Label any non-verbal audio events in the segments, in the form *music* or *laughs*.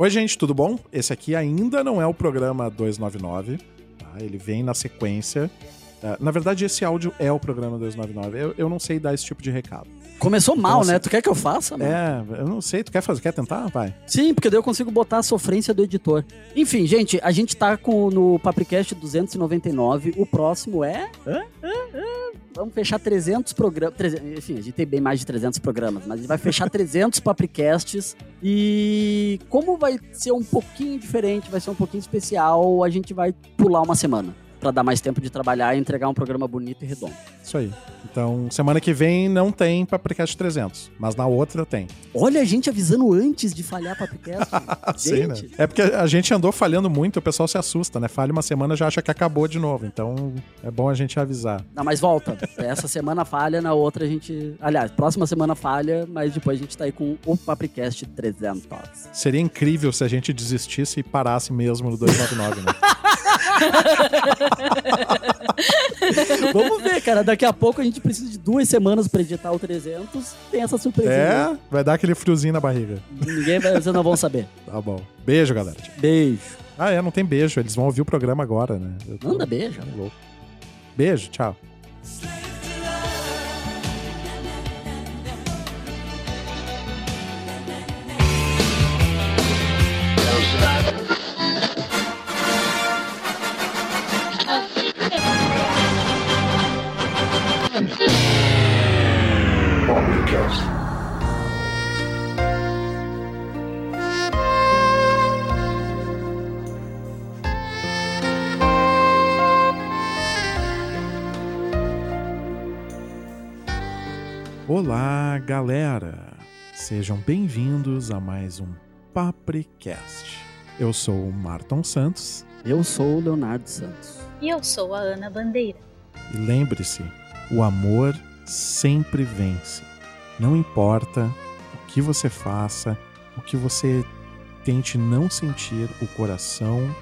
Oi, gente, tudo bom? Esse aqui ainda não é o programa 299, tá? Ele vem na sequência. Uh, na verdade, esse áudio é o programa 299. Eu, eu não sei dar esse tipo de recado. Começou mal, então, né? Tu quer que eu faça? Mano? É, eu não sei. Tu quer fazer? Quer tentar? Vai. Sim, porque daí eu consigo botar a sofrência do editor. Enfim, gente, a gente tá com, no Papricast 299. O próximo é... Vamos fechar 300 programas. Enfim, a gente tem bem mais de 300 programas, mas a gente vai fechar *laughs* 300 Papricasts. E como vai ser um pouquinho diferente, vai ser um pouquinho especial, a gente vai pular uma semana para dar mais tempo de trabalhar e entregar um programa bonito e redondo. Isso aí. Então, semana que vem não tem Papricast 300, mas na outra tem. Olha a gente avisando antes de falhar Papricast. *laughs* Sim, né? É porque a gente andou falhando muito, o pessoal se assusta, né? Falha uma semana já acha que acabou de novo. Então, é bom a gente avisar. Não, mas volta. Essa semana falha, na outra a gente... Aliás, próxima semana falha, mas depois a gente tá aí com o Papricast 300. Seria incrível se a gente desistisse e parasse mesmo no 299, né? *laughs* *laughs* Vamos ver, cara. Daqui a pouco a gente precisa de duas semanas pra editar o 300. Tem essa surpresa. É, vai dar aquele friozinho na barriga. Ninguém vai, vocês não vão saber. Tá bom. Beijo, galera. Beijo. Ah, é, não tem beijo. Eles vão ouvir o programa agora, né? Tô... Manda beijo. Louco. Beijo, tchau. Olá, galera! Sejam bem-vindos a mais um Papricast. Eu sou o Marton Santos. Eu sou o Leonardo Santos. E eu sou a Ana Bandeira. E lembre-se, o amor sempre vence. Não importa o que você faça, o que você tente não sentir, o coração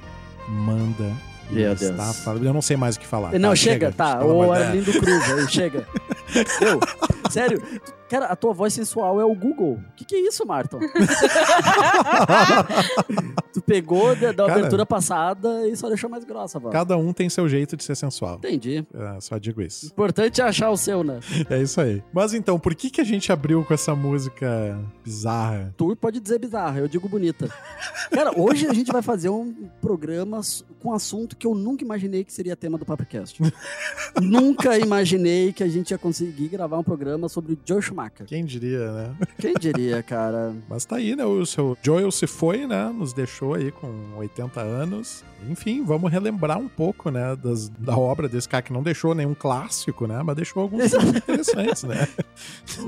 manda meu Deus. Falando. Eu não sei mais o que falar. Não, tá, chega, chega, tá. O Arlindo Cruz, aí, chega. *laughs* Eu, sério, cara, a tua voz sensual é o Google. O que, que é isso, Marton? *laughs* tu pegou da, da cara, abertura passada e só deixou mais grossa voz. Cada um tem seu jeito de ser sensual. Entendi. É, só digo isso. Importante é achar o seu, né? *laughs* É isso aí. Mas então, por que, que a gente abriu com essa música bizarra? Tu pode dizer bizarra, eu digo bonita. Cara, hoje a gente vai fazer um programa com um assunto que eu nunca imaginei que seria tema do Papricast. *laughs* nunca imaginei que a gente ia conseguir gravar um programa sobre o Joe Schumacher. Quem diria, né? Quem diria, cara? Mas tá aí, né? O seu Joel se foi, né? Nos deixou aí com 80 anos. Enfim, vamos relembrar um pouco, né? Das, da obra desse cara que não deixou nenhum clássico, né? Mas deixou alguns interessantes, né? *laughs*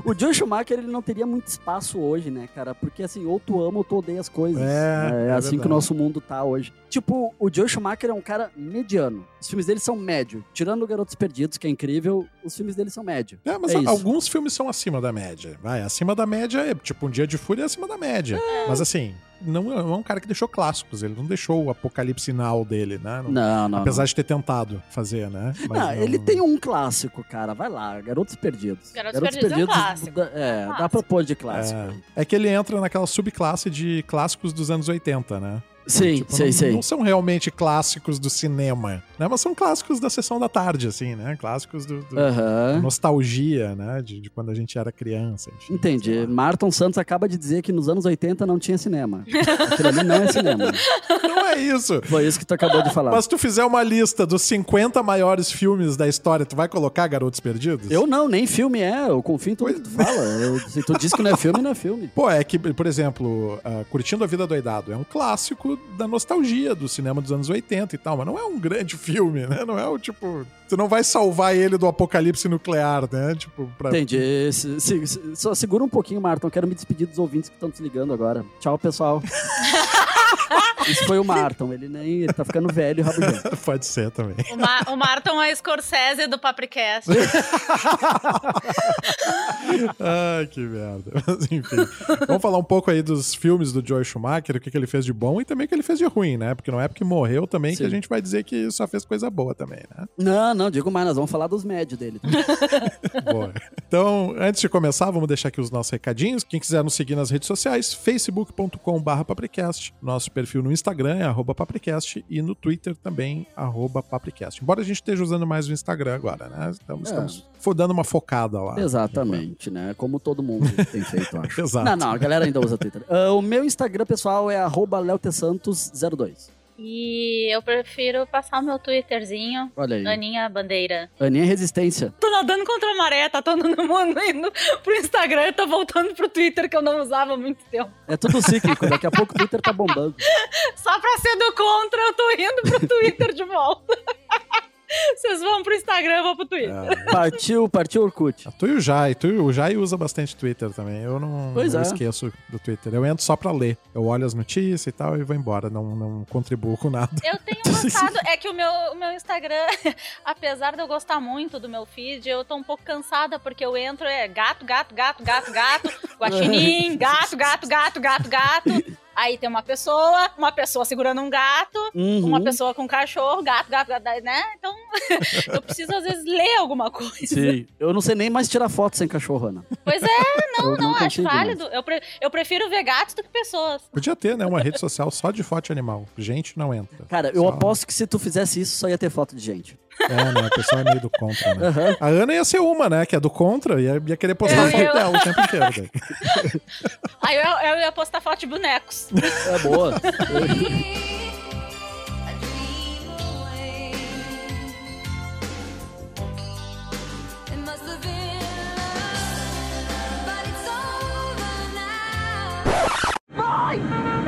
O Joe Schumacher, ele não teria muito espaço hoje, né, cara? Porque assim, ou tu ama ou tu odeia as coisas. É, é, é assim verdade. que o nosso mundo tá hoje. Tipo, o Joe Schumacher é um cara mediano. Os filmes dele são médio. Tirando Garotos Perdidos, que é incrível, os filmes dele são médio. É, mas é alguns filmes são acima da média. Vai, acima da média é tipo um dia de fúria é acima da média. É. Mas assim, não, não, é um cara que deixou clássicos, ele não deixou o apocalipse final dele, né? Não, não. não apesar não. de ter tentado fazer, né? Mas não, ele tem um clássico, cara. Vai lá, Garotos Perdidos. Garotos, Garotos Perdidos, Perdidos, é um clássico. É, é um dá pra pôr de clássico. É, é que ele entra naquela subclasse de clássicos dos anos 80, né? Sim, tipo, sei, não, sei. Não são realmente clássicos do cinema, né? Mas são clássicos da sessão da tarde, assim, né? Clássicos do, do uhum. nostalgia, né? De, de, quando a gente era criança. Enfim, Entendi. Marton Santos acaba de dizer que nos anos 80 não tinha cinema. Aquilo ali não é cinema. *laughs* Não é isso. Foi isso que tu acabou de falar. Mas se tu fizer uma lista dos 50 maiores filmes da história, tu vai colocar Garotos Perdidos? Eu não, nem filme é. Eu confio em tudo pois... que tu fala. Eu, se tu diz que não é filme, não é filme. *laughs* Pô, é que, por exemplo, uh, Curtindo a Vida Doidado é um clássico da nostalgia do cinema dos anos 80 e tal, mas não é um grande filme, né? Não é o tipo. Tu não vai salvar ele do apocalipse nuclear, né? Tipo, pra... Entendi. Se, se, se, só segura um pouquinho, Marton. Quero me despedir dos ouvintes que estão desligando agora. Tchau, pessoal. *laughs* Isso foi o Marton, ele nem ele tá ficando velho e rabugento. *laughs* Pode ser também. O, Ma o Marton é a Scorsese do Papricast. *laughs* Ai, que merda. *laughs* Mas enfim. Vamos falar um pouco aí dos filmes do Joel Schumacher, o que, que ele fez de bom e também o que ele fez de ruim, né? Porque não é porque morreu também Sim. que a gente vai dizer que só fez coisa boa também, né? Não, não, digo mais, nós vamos falar dos médios dele. boa. Então, antes de começar, vamos deixar aqui os nossos recadinhos. Quem quiser nos seguir nas redes sociais, facebook.com.br papricast. Nosso perfil no Instagram é arroba papricast e no Twitter também, arroba papricast. Embora a gente esteja usando mais o Instagram agora, né? Estamos, é. estamos dando uma focada lá. Exatamente, né? Como todo mundo tem feito, *laughs* acho. Exato. Não, não, a galera ainda usa Twitter. Uh, o meu Instagram pessoal é leotesantos02. E eu prefiro passar o meu Twitterzinho. Olha aí. Aninha Bandeira. Aninha Resistência. Tô nadando contra a maré, tá todo mundo indo pro Instagram e tô voltando pro Twitter que eu não usava há muito tempo. É tudo cíclico, daqui a pouco o Twitter tá bombando. *laughs* Só pra ser do contra, eu tô indo pro Twitter de volta. *laughs* Vocês vão pro Instagram, eu vou pro Twitter. É. Partiu, partiu Orkut. Tu e o Jai. Tu, o Jai usa bastante Twitter também. Eu não, não é. esqueço do Twitter. Eu entro só pra ler. Eu olho as notícias e tal e vou embora. Não, não contribuo com nada. Eu tenho *laughs* gostado. é que o meu, o meu Instagram, *laughs* apesar de eu gostar muito do meu feed, eu tô um pouco cansada porque eu entro, é gato, gato, gato, gato, gato, *laughs* guaxinim, gato, gato, gato, gato, gato. Aí tem uma pessoa, uma pessoa segurando um gato, uhum. uma pessoa com um cachorro, gato, gato, gato, né? Então, *laughs* eu preciso às vezes ler alguma coisa. Sim. Eu não sei nem mais tirar foto sem cachorro, Ana. Pois é, não, *laughs* eu não, acho válido. Eu, pre eu prefiro ver gatos do que pessoas. Podia ter, né? Uma rede social só de foto de animal. Gente não entra. Cara, eu só... aposto que se tu fizesse isso, só ia ter foto de gente. É, né? A pessoa é meio do contra, né? Uhum. A Ana ia ser uma, né? Que é do contra, ia, ia querer postar eu, foto eu... dela o tempo inteiro. *laughs* Aí eu, eu ia postar foto de bonecos. É boa. Mãe!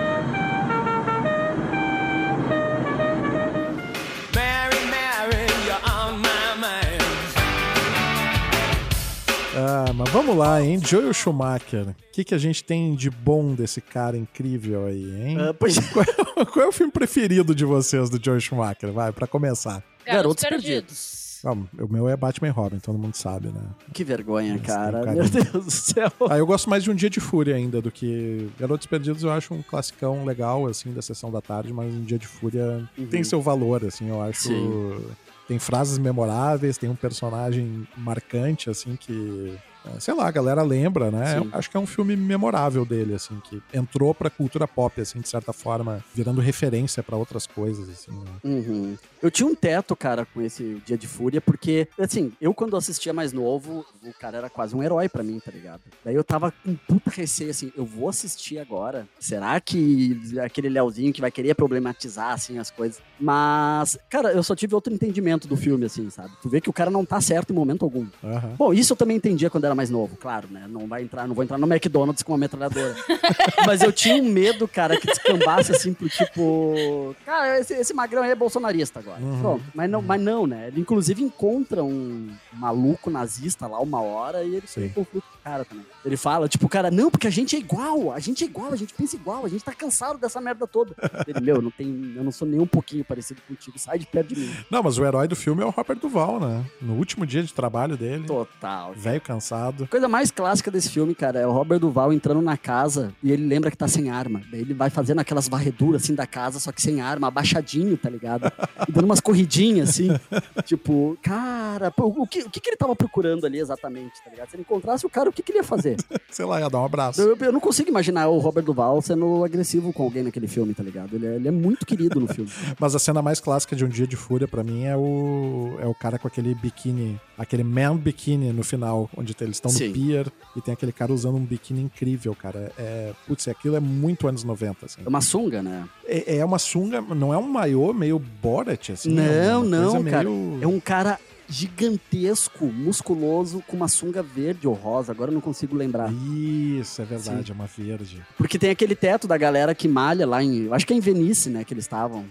Ah, mas vamos lá, hein? Joel Schumacher. O que, que a gente tem de bom desse cara incrível aí, hein? Uh, pois... *laughs* qual, é, qual, é, o filme preferido de vocês do Joel Schumacher? Vai, para começar. Garotos, Garotos Perdidos. o meu é Batman e Robin, todo mundo sabe, né? Que vergonha, cara. Meu Deus do céu. Ah, eu gosto mais de Um Dia de Fúria ainda do que. Garotos Perdidos eu acho um classicão legal, assim, da sessão da tarde, mas Um Dia de Fúria uhum. tem seu valor, assim, eu acho. Sim tem frases memoráveis, tem um personagem marcante, assim, que é, sei lá, a galera lembra, né? Acho que é um filme memorável dele, assim, que entrou pra cultura pop, assim, de certa forma, virando referência para outras coisas, assim. Né? Uhum. Eu tinha um teto, cara, com esse Dia de Fúria, porque, assim, eu quando assistia mais novo, o cara era quase um herói para mim, tá ligado? Daí eu tava com puta receio, assim, eu vou assistir agora. Será que aquele Leozinho que vai querer problematizar, assim, as coisas? Mas, cara, eu só tive outro entendimento do filme, assim, sabe? Tu vê que o cara não tá certo em momento algum. Uhum. Bom, isso eu também entendia quando era mais novo, claro, né? Não vai entrar, não vou entrar no McDonald's com uma metralhadora. *laughs* Mas eu tinha um medo, cara, que descambasse assim pro tipo. Cara, esse, esse magrão aí é bolsonarista agora. Uhum. Pronto. Mas não, mas não, né? Ele inclusive encontra um maluco nazista lá uma hora e ele o cara também. Ele fala, tipo, cara, não, porque a gente é igual, a gente é igual, a gente pensa igual, a gente tá cansado dessa merda toda. Ele, meu, não tem, eu não sou nem um pouquinho parecido contigo, sai de perto de mim. Não, mas o herói do filme é o Robert Duval, né? No último dia de trabalho dele. Total. Velho cansado a coisa mais clássica desse filme, cara, é o Robert Duval entrando na casa e ele lembra que tá sem arma. Daí ele vai fazendo aquelas varreduras assim da casa, só que sem arma, abaixadinho, tá ligado? E dando umas corridinhas assim. *laughs* tipo, cara, pô, o, que, o que, que ele tava procurando ali exatamente, tá ligado? Se ele encontrasse o cara, o que, que ele ia fazer? *laughs* Sei lá, ia dar um abraço. Eu, eu, não consigo imaginar o Robert Duval sendo agressivo com alguém naquele filme, tá ligado? Ele é, ele é muito querido no filme. *laughs* Mas a cena mais clássica de Um Dia de Fúria, para mim, é o, é o cara com aquele biquíni, aquele man biquíni no final, onde eles estão no pier e tem aquele cara usando um biquíni incrível, cara. É, putz, aquilo é muito anos 90, assim. É uma sunga, né? É, é uma sunga, não é um maiô meio Borat, assim. Não, é não, cara. Meio... É um cara gigantesco, musculoso, com uma sunga verde ou rosa, agora eu não consigo lembrar. Isso, é verdade, Sim. é uma verde. Porque tem aquele teto da galera que malha lá em. Acho que é em Venice, né? Que eles estavam.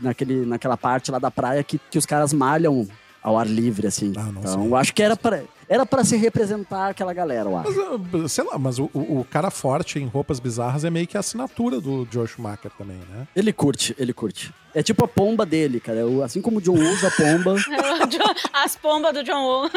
naquele, naquela parte lá da praia que, que os caras malham ao ar livre, assim. Ah, então, sei. eu acho que era para Era pra se representar aquela galera, eu acho. Mas, uh, sei lá, mas o, o- o cara forte em roupas bizarras é meio que a assinatura do Joe Schumacher também, né? Ele curte, ele curte. É tipo a pomba dele, cara. Assim como o John usa a pomba, *laughs* As pombas do John Woo.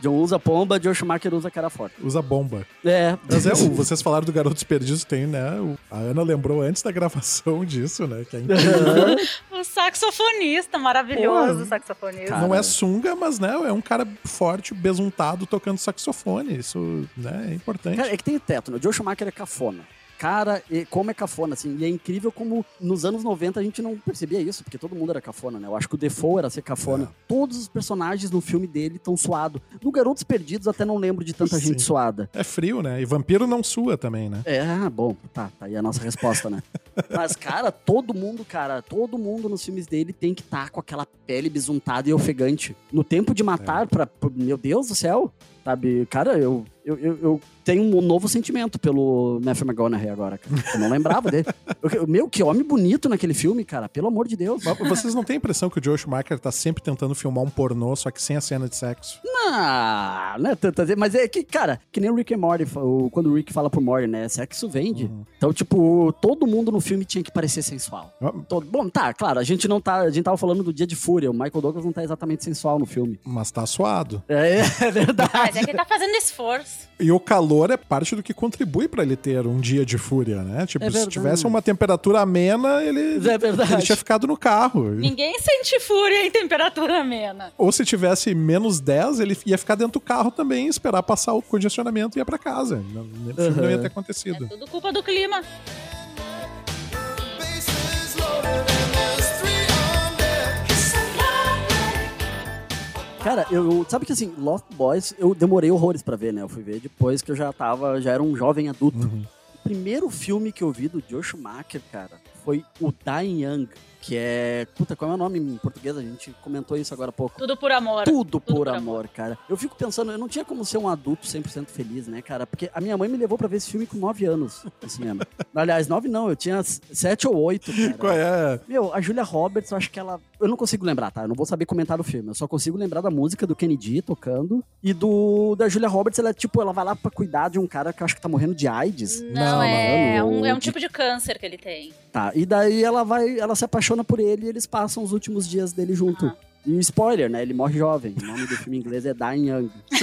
John usa a pomba, Joe Schumacher usa cara forte. Usa bomba. É. Mas é, vocês falaram do Garotos Perdidos, tem, né? a Ana lembrou antes da gravação disso, né? Que é incrível. *laughs* O saxofonista, maravilhoso Porra. saxofonista. Cara. Não é sunga, mas né, é um cara forte, besuntado, tocando saxofone. Isso né, é importante. Cara, é que tem teto, né? O Joe Schumacher é cafona. Cara, e como é cafona, assim. E é incrível como nos anos 90 a gente não percebia isso, porque todo mundo era cafona, né? Eu acho que o Defoe era ser cafona. É. Todos os personagens no filme dele estão suados. No Garotos Perdidos até não lembro de tanta Sim. gente suada. É frio, né? E vampiro não sua também, né? É, ah, bom, tá, tá aí a nossa resposta, né? *laughs* Mas, cara, todo mundo, cara, todo mundo nos filmes dele tem que estar com aquela pele bisuntada e ofegante. No tempo de matar, pra, pra- meu Deus do céu, sabe? Cara, eu, eu, eu, eu tenho um novo sentimento pelo Matthew McConaughey agora, cara. Eu não lembrava dele. *laughs* Eu- meu, que homem bonito naquele filme, cara, pelo amor de Deus. Vocês não têm a impressão que o Joe Schumacher tá sempre tentando filmar um pornô, só que sem a cena de sexo? Não, não é tanto assim, mas é que, cara, que nem o Rick and Morty, quando o Rick fala pro Morty, né, sexo vende. Uhum. Então, tipo, todo mundo no filme tinha que parecer sensual. Ah, Todo- Bom, tá, claro, a gente não tá. A gente tava falando do Dia de Fúria. O Michael Douglas não tá exatamente sensual no filme. Mas tá suado. É, *laughs* é verdade. É que ele tá fazendo esforço. E o calor é parte do que contribui pra ele ter um dia de fúria, né? Tipo, É se tivesse uma temperatura amena, ele, É verdade. ele tinha ficado no carro. Ninguém sente fúria em temperatura amena. Ou se tivesse menos 10, ele ia ficar dentro do carro também, esperar passar o congestionamento e ia pra casa. Não, o filme não ia Uhum. ter É acontecido. tudo culpa do clima. Bases loaded Cara, eu, sabe que assim, Lost Boys, eu demorei horrores pra ver, né? Eu fui ver depois que eu já tava, já era um jovem adulto. Uhum. O primeiro filme que eu vi do Joe Schumacher, cara, foi o Dying Young, que é. Puta, qual é o nome em português? A gente comentou isso agora há pouco. Tudo por amor. Tudo, por, por amor, cara. Eu fico pensando, eu não tinha como ser um adulto 100% feliz, né, cara? Porque a minha mãe me levou pra ver esse filme com 9 anos no cinema. *laughs* Aliás, 9 não, eu tinha 7 ou 8, cara. Qual é? Meu, a Julia Roberts, eu acho que ela. Eu não consigo lembrar, tá? Eu não vou saber comentar o filme. Eu só consigo lembrar da música do Kennedy tocando. E do da Julia Roberts, ela é tipo, ela vai lá pra cuidar de um cara que eu acho que tá morrendo de AIDS. Não, Não, é, mano, um, é um tipo de câncer que ele tem. Tá. E daí ela vai, ela se apaixona por ele e eles passam os últimos dias dele junto. Ah. E um spoiler, né? Ele morre jovem. O nome do filme em inglês é Dying Young. *laughs*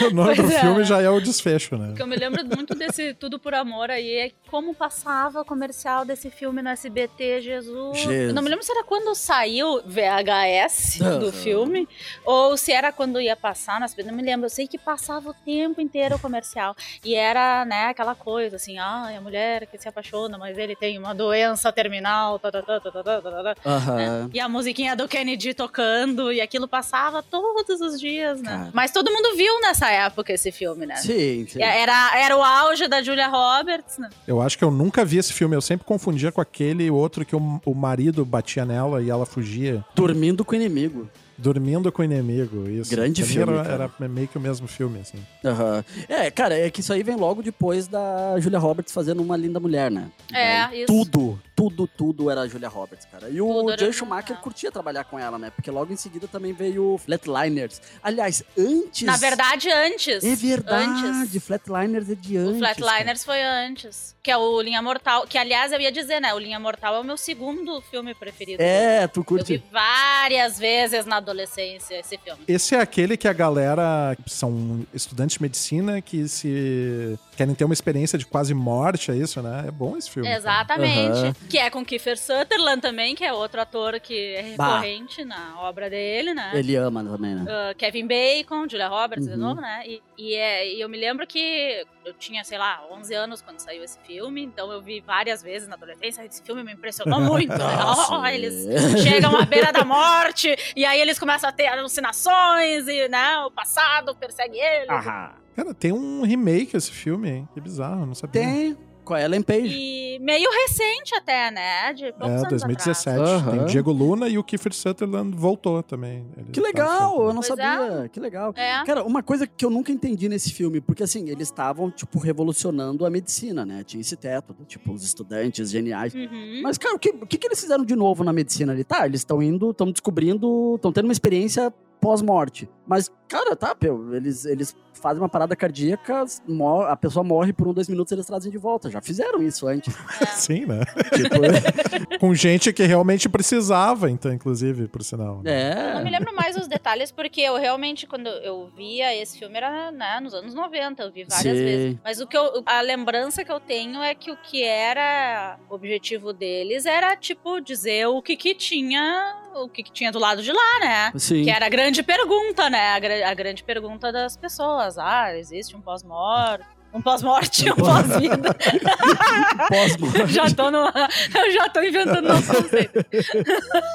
O nome do Pois é. filme já é o desfecho, né? O que eu me lembro muito desse Tudo por Amor aí é como passava o comercial desse filme no SBT, Jesus. Jesus. Eu não me lembro se era quando saiu VHS do filme ou se era quando ia passar no SBT, não me lembro. Eu sei que passava o tempo inteiro o comercial. E era, né, aquela coisa assim, ah, a mulher que se apaixona, mas ele tem uma doença terminal, tá, tá, tá, tá, tá, tá, tá, tá. Aham. E a musiquinha do Kennedy tocando, e aquilo passava todos os dias, né? Cara. Mas todo mundo viu nessa época esse filme, né? Sim, sim. Era, era o auge da Julia Roberts, né? Eu acho que eu nunca vi esse filme. Eu sempre confundia com aquele outro que o, o marido batia nela e ela fugia. Dormindo com o inimigo. Dormindo com o inimigo. Isso. Grande filme, Era, era meio que o mesmo filme, assim. Aham. É, cara, é que isso aí vem logo depois da Julia Roberts fazendo uma linda mulher, né? É, Daí isso. Tudo, tudo, tudo era a Julia Roberts, cara. E o Joe a Schumacher Julia. curtia trabalhar com ela, né? Porque logo em seguida também veio o Flatliners. Aliás, antes. Na verdade, antes. É verdade, Antes. Flatliners é de antes. O Flatliners foi antes. Que é o Linha Mortal. Que, aliás, eu ia dizer, né? O Linha Mortal é o meu segundo filme preferido. cara. É, tu Eu curte. vi várias vezes na adolescência esse filme. Esse é aquele que a galera são estudantes de medicina que se querem ter uma experiência de quase morte, é isso, né? É bom esse filme. Exatamente. Aham. Que é com Kiefer Sutherland também, que é outro ator que é Bah. recorrente na obra dele, né? Ele ama também, né? Uh, Kevin Bacon, Julia Roberts de Uhum. novo, né? E, e, é- e eu me lembro que eu tinha, sei lá, 11 anos quando saiu esse filme, então eu vi várias vezes na adolescência. Esse filme me impressionou *laughs* muito, né? Nossa, Oh, eles chegam à beira da morte e aí eles começam a ter alucinações e, né, o passado persegue eles. Aham. Cara, tem um remake esse filme, hein? Que bizarro, eu não sabia. Tem. Com a Ellen Page. E meio recente até, né? De poucos É, anos 2017. atrás. Aham. Tem o Diego Luna e o Kiefer Sutherland voltou também. Ele Que legal, eu não Pois sabia. Que legal. É. Cara, uma coisa que eu nunca entendi nesse filme, porque assim, eles estavam, tipo, revolucionando a medicina, né? Tinha esse teto, tipo, os estudantes geniais. Uhum. Mas, cara, o que, o que, eles fizeram de novo na medicina ali? Tá, eles estão indo, estão descobrindo, estão tendo uma experiência pós-morte. Mas, cara, tá, pô, eles, eles fazem uma parada cardíaca, a pessoa morre por um, dois minutos eles trazem de volta. Já fizeram isso antes. *laughs* Sim, né? tipo, *laughs* Com gente que realmente precisava, então, inclusive, por sinal. né? Eu não me é. lembro mais os detalhes, porque eu realmente, quando eu via esse filme, era né, nos anos 90, eu vi várias Sim. vezes. Mas o que eu, a lembrança que eu tenho é que o que era o objetivo deles era, tipo, dizer o que que tinha, o que que tinha do lado de lá, né? Sim. Que era a grande pergunta, né? A, gra- a grande pergunta das pessoas. Ah, existe um pós-morte? Um pós-morte, um pós-vida. *laughs* Pós-morte. já tô no, eu já tô inventando novo conceito.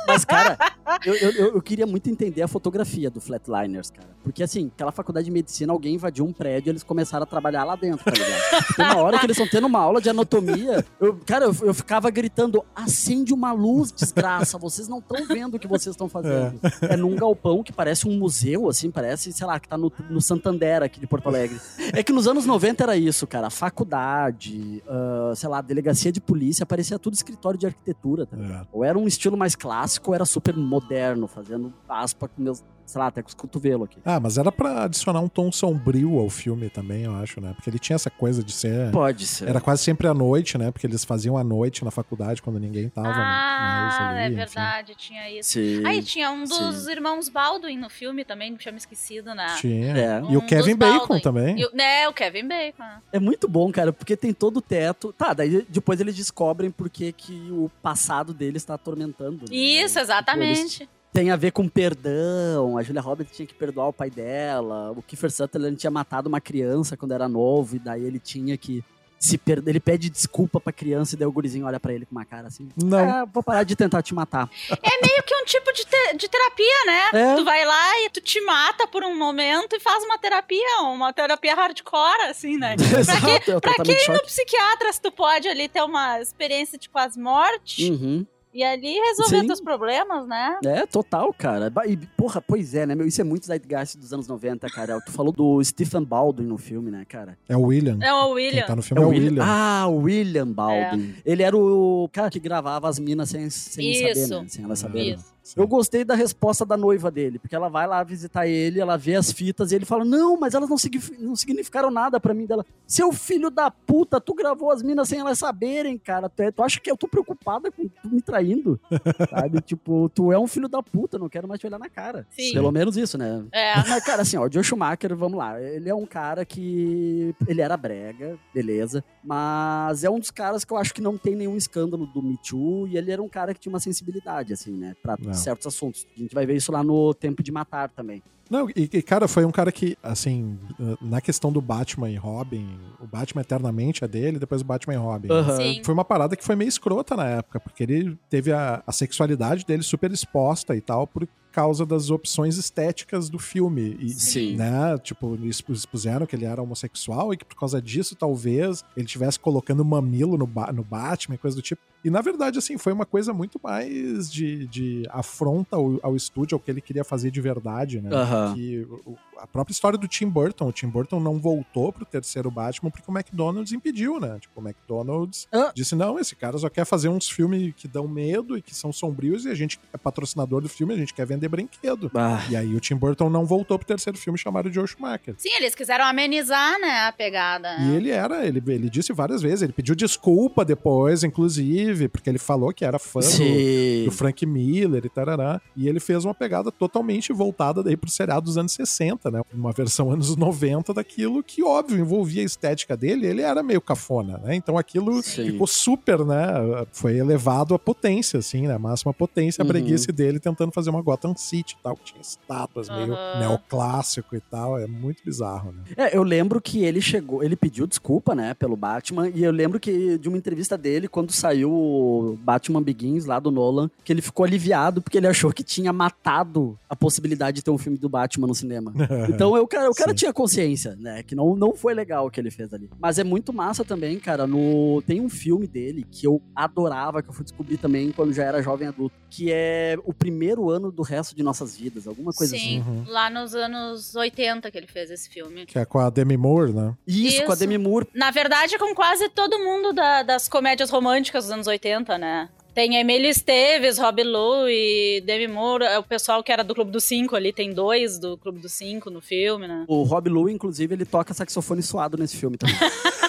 Mas, cara, eu, eu, eu- queria muito entender a fotografia do Flatliners, cara. Porque, assim, aquela faculdade de medicina, alguém invadiu um prédio e eles começaram a trabalhar lá dentro, tá ligado? Tem uma hora que eles estão tendo uma aula de anatomia. Eu, cara, eu, eu ficava gritando: acende uma luz, desgraça. Vocês não estão vendo o que vocês estão fazendo. É. num galpão que parece um museu, assim, parece, sei lá, que tá no, no Santander aqui de Porto Alegre. É que nos anos 90 era isso, cara. Faculdade, ah, sei lá, delegacia de polícia, parecia tudo escritório de arquitetura, tá? É. Ou era um estilo mais clássico, ou era super moderno, fazendo aspa com meus, sei lá, até com os cotovelos aqui. Ah, mas era pra adicionar um tom sombrio ao filme também, eu acho, né? Porque ele tinha essa coisa de ser. Pode ser. Era quase sempre à noite, né? Porque eles faziam à noite na faculdade quando ninguém tava Ah, ali. é enfim. verdade, tinha isso. Sim. Aí tinha um dos sim. irmãos Baldwin no filme também, tinha me esquecido, né? Tinha. É. E o Um Kevin Bacon Baldwin. também. E o- né, o Kevin Bacon. É muito bom, cara, porque tem todo o teto. Tá, daí depois eles descobrem por que que o passado deles tá atormentando. né? Isso, Tipo, eles exatamente. Tem a ver com perdão. A Julia Roberts tinha que perdoar o pai dela. O Kiefer Sutherland tinha matado uma criança quando era novo e daí ele tinha que se perder. Ele pede desculpa pra criança e daí o gurizinho olha pra ele com uma cara assim. Não. "Ah, vou parar de tentar te matar. Meio que um tipo de, te- de terapia, né? É. Tu vai lá e tu te mata por um momento e faz uma terapia, uma terapia hardcore, assim, né? *laughs* Exato, é Pra tratamento de quem no psiquiatra, se tu pode ali ter uma experiência de quase morte Uhum. E ali resolver Sim. teus problemas, né? É, total, cara. E, porra, pois é, né, meu? Isso é muito Zeitgeist dos anos 90, cara. Tu falou do Stephen Baldwin no filme, né, cara? É o William. É o Quem William. tá no filme é o William. Ah, o William Baldwin. Ele era o cara que gravava as minas sem, sem saber, Isso. né? Sem elas saberem. Isso. Eu gostei da resposta da noiva dele, porque ela vai lá visitar ele, ela vê as fitas e ele fala: Não, mas elas não, não significaram nada pra mim dela. Seu filho da puta, tu gravou as minas sem elas saberem, cara. Tu, é- tu acha que eu tô preocupada com tu me traindo? *laughs* Sabe? Tipo, tu é um filho da puta, não quero mais te olhar na cara. Sim. Pelo menos isso, né? É. *laughs* Mas, cara, assim, ó, o Joe Schumacher, vamos lá. Ele é um cara que. Ele era brega, beleza. Mas é um dos caras que eu acho que não tem nenhum escândalo do Me Too. E ele era um cara que tinha uma sensibilidade, assim, né? Pra. Certos assuntos. A gente vai ver isso lá no Tempo de Matar também. Não, e, e, cara, foi um cara que, assim, na questão do Batman e Robin, o Batman eternamente é dele, depois o Batman e Robin. Sim. Foi uma parada que foi meio escrota na época, porque ele teve a, a sexualidade dele super exposta e tal, por causa das opções estéticas do filme. E, Sim. Né? Tipo, eles expuseram que ele era homossexual e que por causa disso, talvez, ele estivesse colocando mamilo no, ba- no Batman, coisa do tipo. E na verdade, assim, foi uma coisa muito mais de, de afronta ao, ao estúdio, ao que ele queria fazer de verdade, né? Aham. Que o- a própria história do Tim Burton, o Tim Burton não voltou pro terceiro Batman porque o McDonald's impediu, né? Tipo, o McDonald's Ah. disse: não, esse cara só quer fazer uns filmes que dão medo e que são sombrios e a gente é patrocinador do filme, a gente quer vender brinquedo. Ah, E aí o Tim Burton não voltou pro terceiro filme chamado Joe Schumacher. Sim, eles quiseram amenizar, né, a pegada. E ele era, ele, ele disse várias vezes, ele pediu desculpa depois, inclusive, porque ele falou que era fã do, do Frank Miller e tarará. E ele fez uma pegada totalmente voltada daí pro seriado dos anos 60, né? Uma versão anos *laughs* 90 daquilo que, óbvio, envolvia a estética dele. Ele era meio cafona, né? Então aquilo Sim. ficou super, né? Foi elevado à potência, assim, né? Máxima potência, a Uhum. breguice dele tentando fazer uma Gotham City e tal, que tinha estátuas meio Aham. neoclássico e tal. É muito bizarro, né? É, eu lembro que ele chegou, ele pediu desculpa, né, pelo Batman, e eu lembro que de uma entrevista dele, quando saiu o Batman Begins, lá do Nolan, que ele ficou aliviado porque ele achou que tinha matado a possibilidade de ter um filme do Batman no cinema. *laughs* *laughs* Então eu, cara, o cara Sim. tinha consciência, né, que não, não foi legal o que ele fez ali. Mas é muito massa também, cara, no tem um filme dele que eu adorava, que eu fui descobrir também quando já era jovem adulto, que é o primeiro ano do resto de nossas vidas, alguma coisa assim. Sim, Uhum. lá nos anos 80 que ele fez esse filme. Que é com a Demi Moore, né? Isso, com a Isso. Demi Moore. Na verdade, com quase todo mundo da- das comédias românticas dos anos 80, né? Tem Emílio Esteves, Rob Lowe e Demi Moore. É o pessoal que era do Clube dos Cinco ali. Tem dois do Clube dos Cinco no filme, né? O Rob Lowe, inclusive, ele toca saxofone suado nesse filme também. *laughs*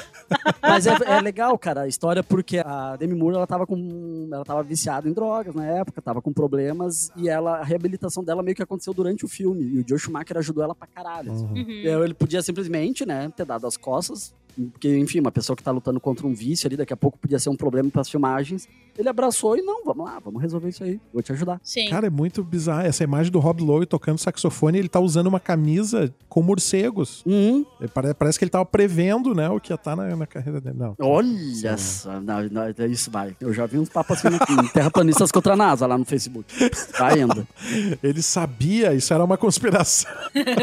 Mas é, é legal, cara, a história, porque a Demi Moore, ela tava com. Ela tava viciada em drogas na época, tava com problemas, e ela, a reabilitação dela meio que aconteceu durante o filme. E o Joe Schumacher ajudou ela pra caralho. assim. Uhum. Uhum. Ele podia simplesmente, né, ter dado as costas. Porque, enfim, uma pessoa que tá lutando contra um vício ali, daqui a pouco podia ser um problema pras filmagens. Ele abraçou e não, vamos lá, vamos resolver isso aí. Vou te ajudar. Sim. Cara, é muito bizarro. Essa imagem do Rob Lowe tocando saxofone, ele tá usando uma camisa com morcegos. Uhum. É, pare- Parece que ele tava prevendo, né, o que ia estar na, na carreira dele. Não. Olha só, não, não, é isso vai. Eu já vi uns papas assim, em terraplanistas contra a NASA lá no Facebook. Vai indo. Ele sabia, isso era uma conspiração.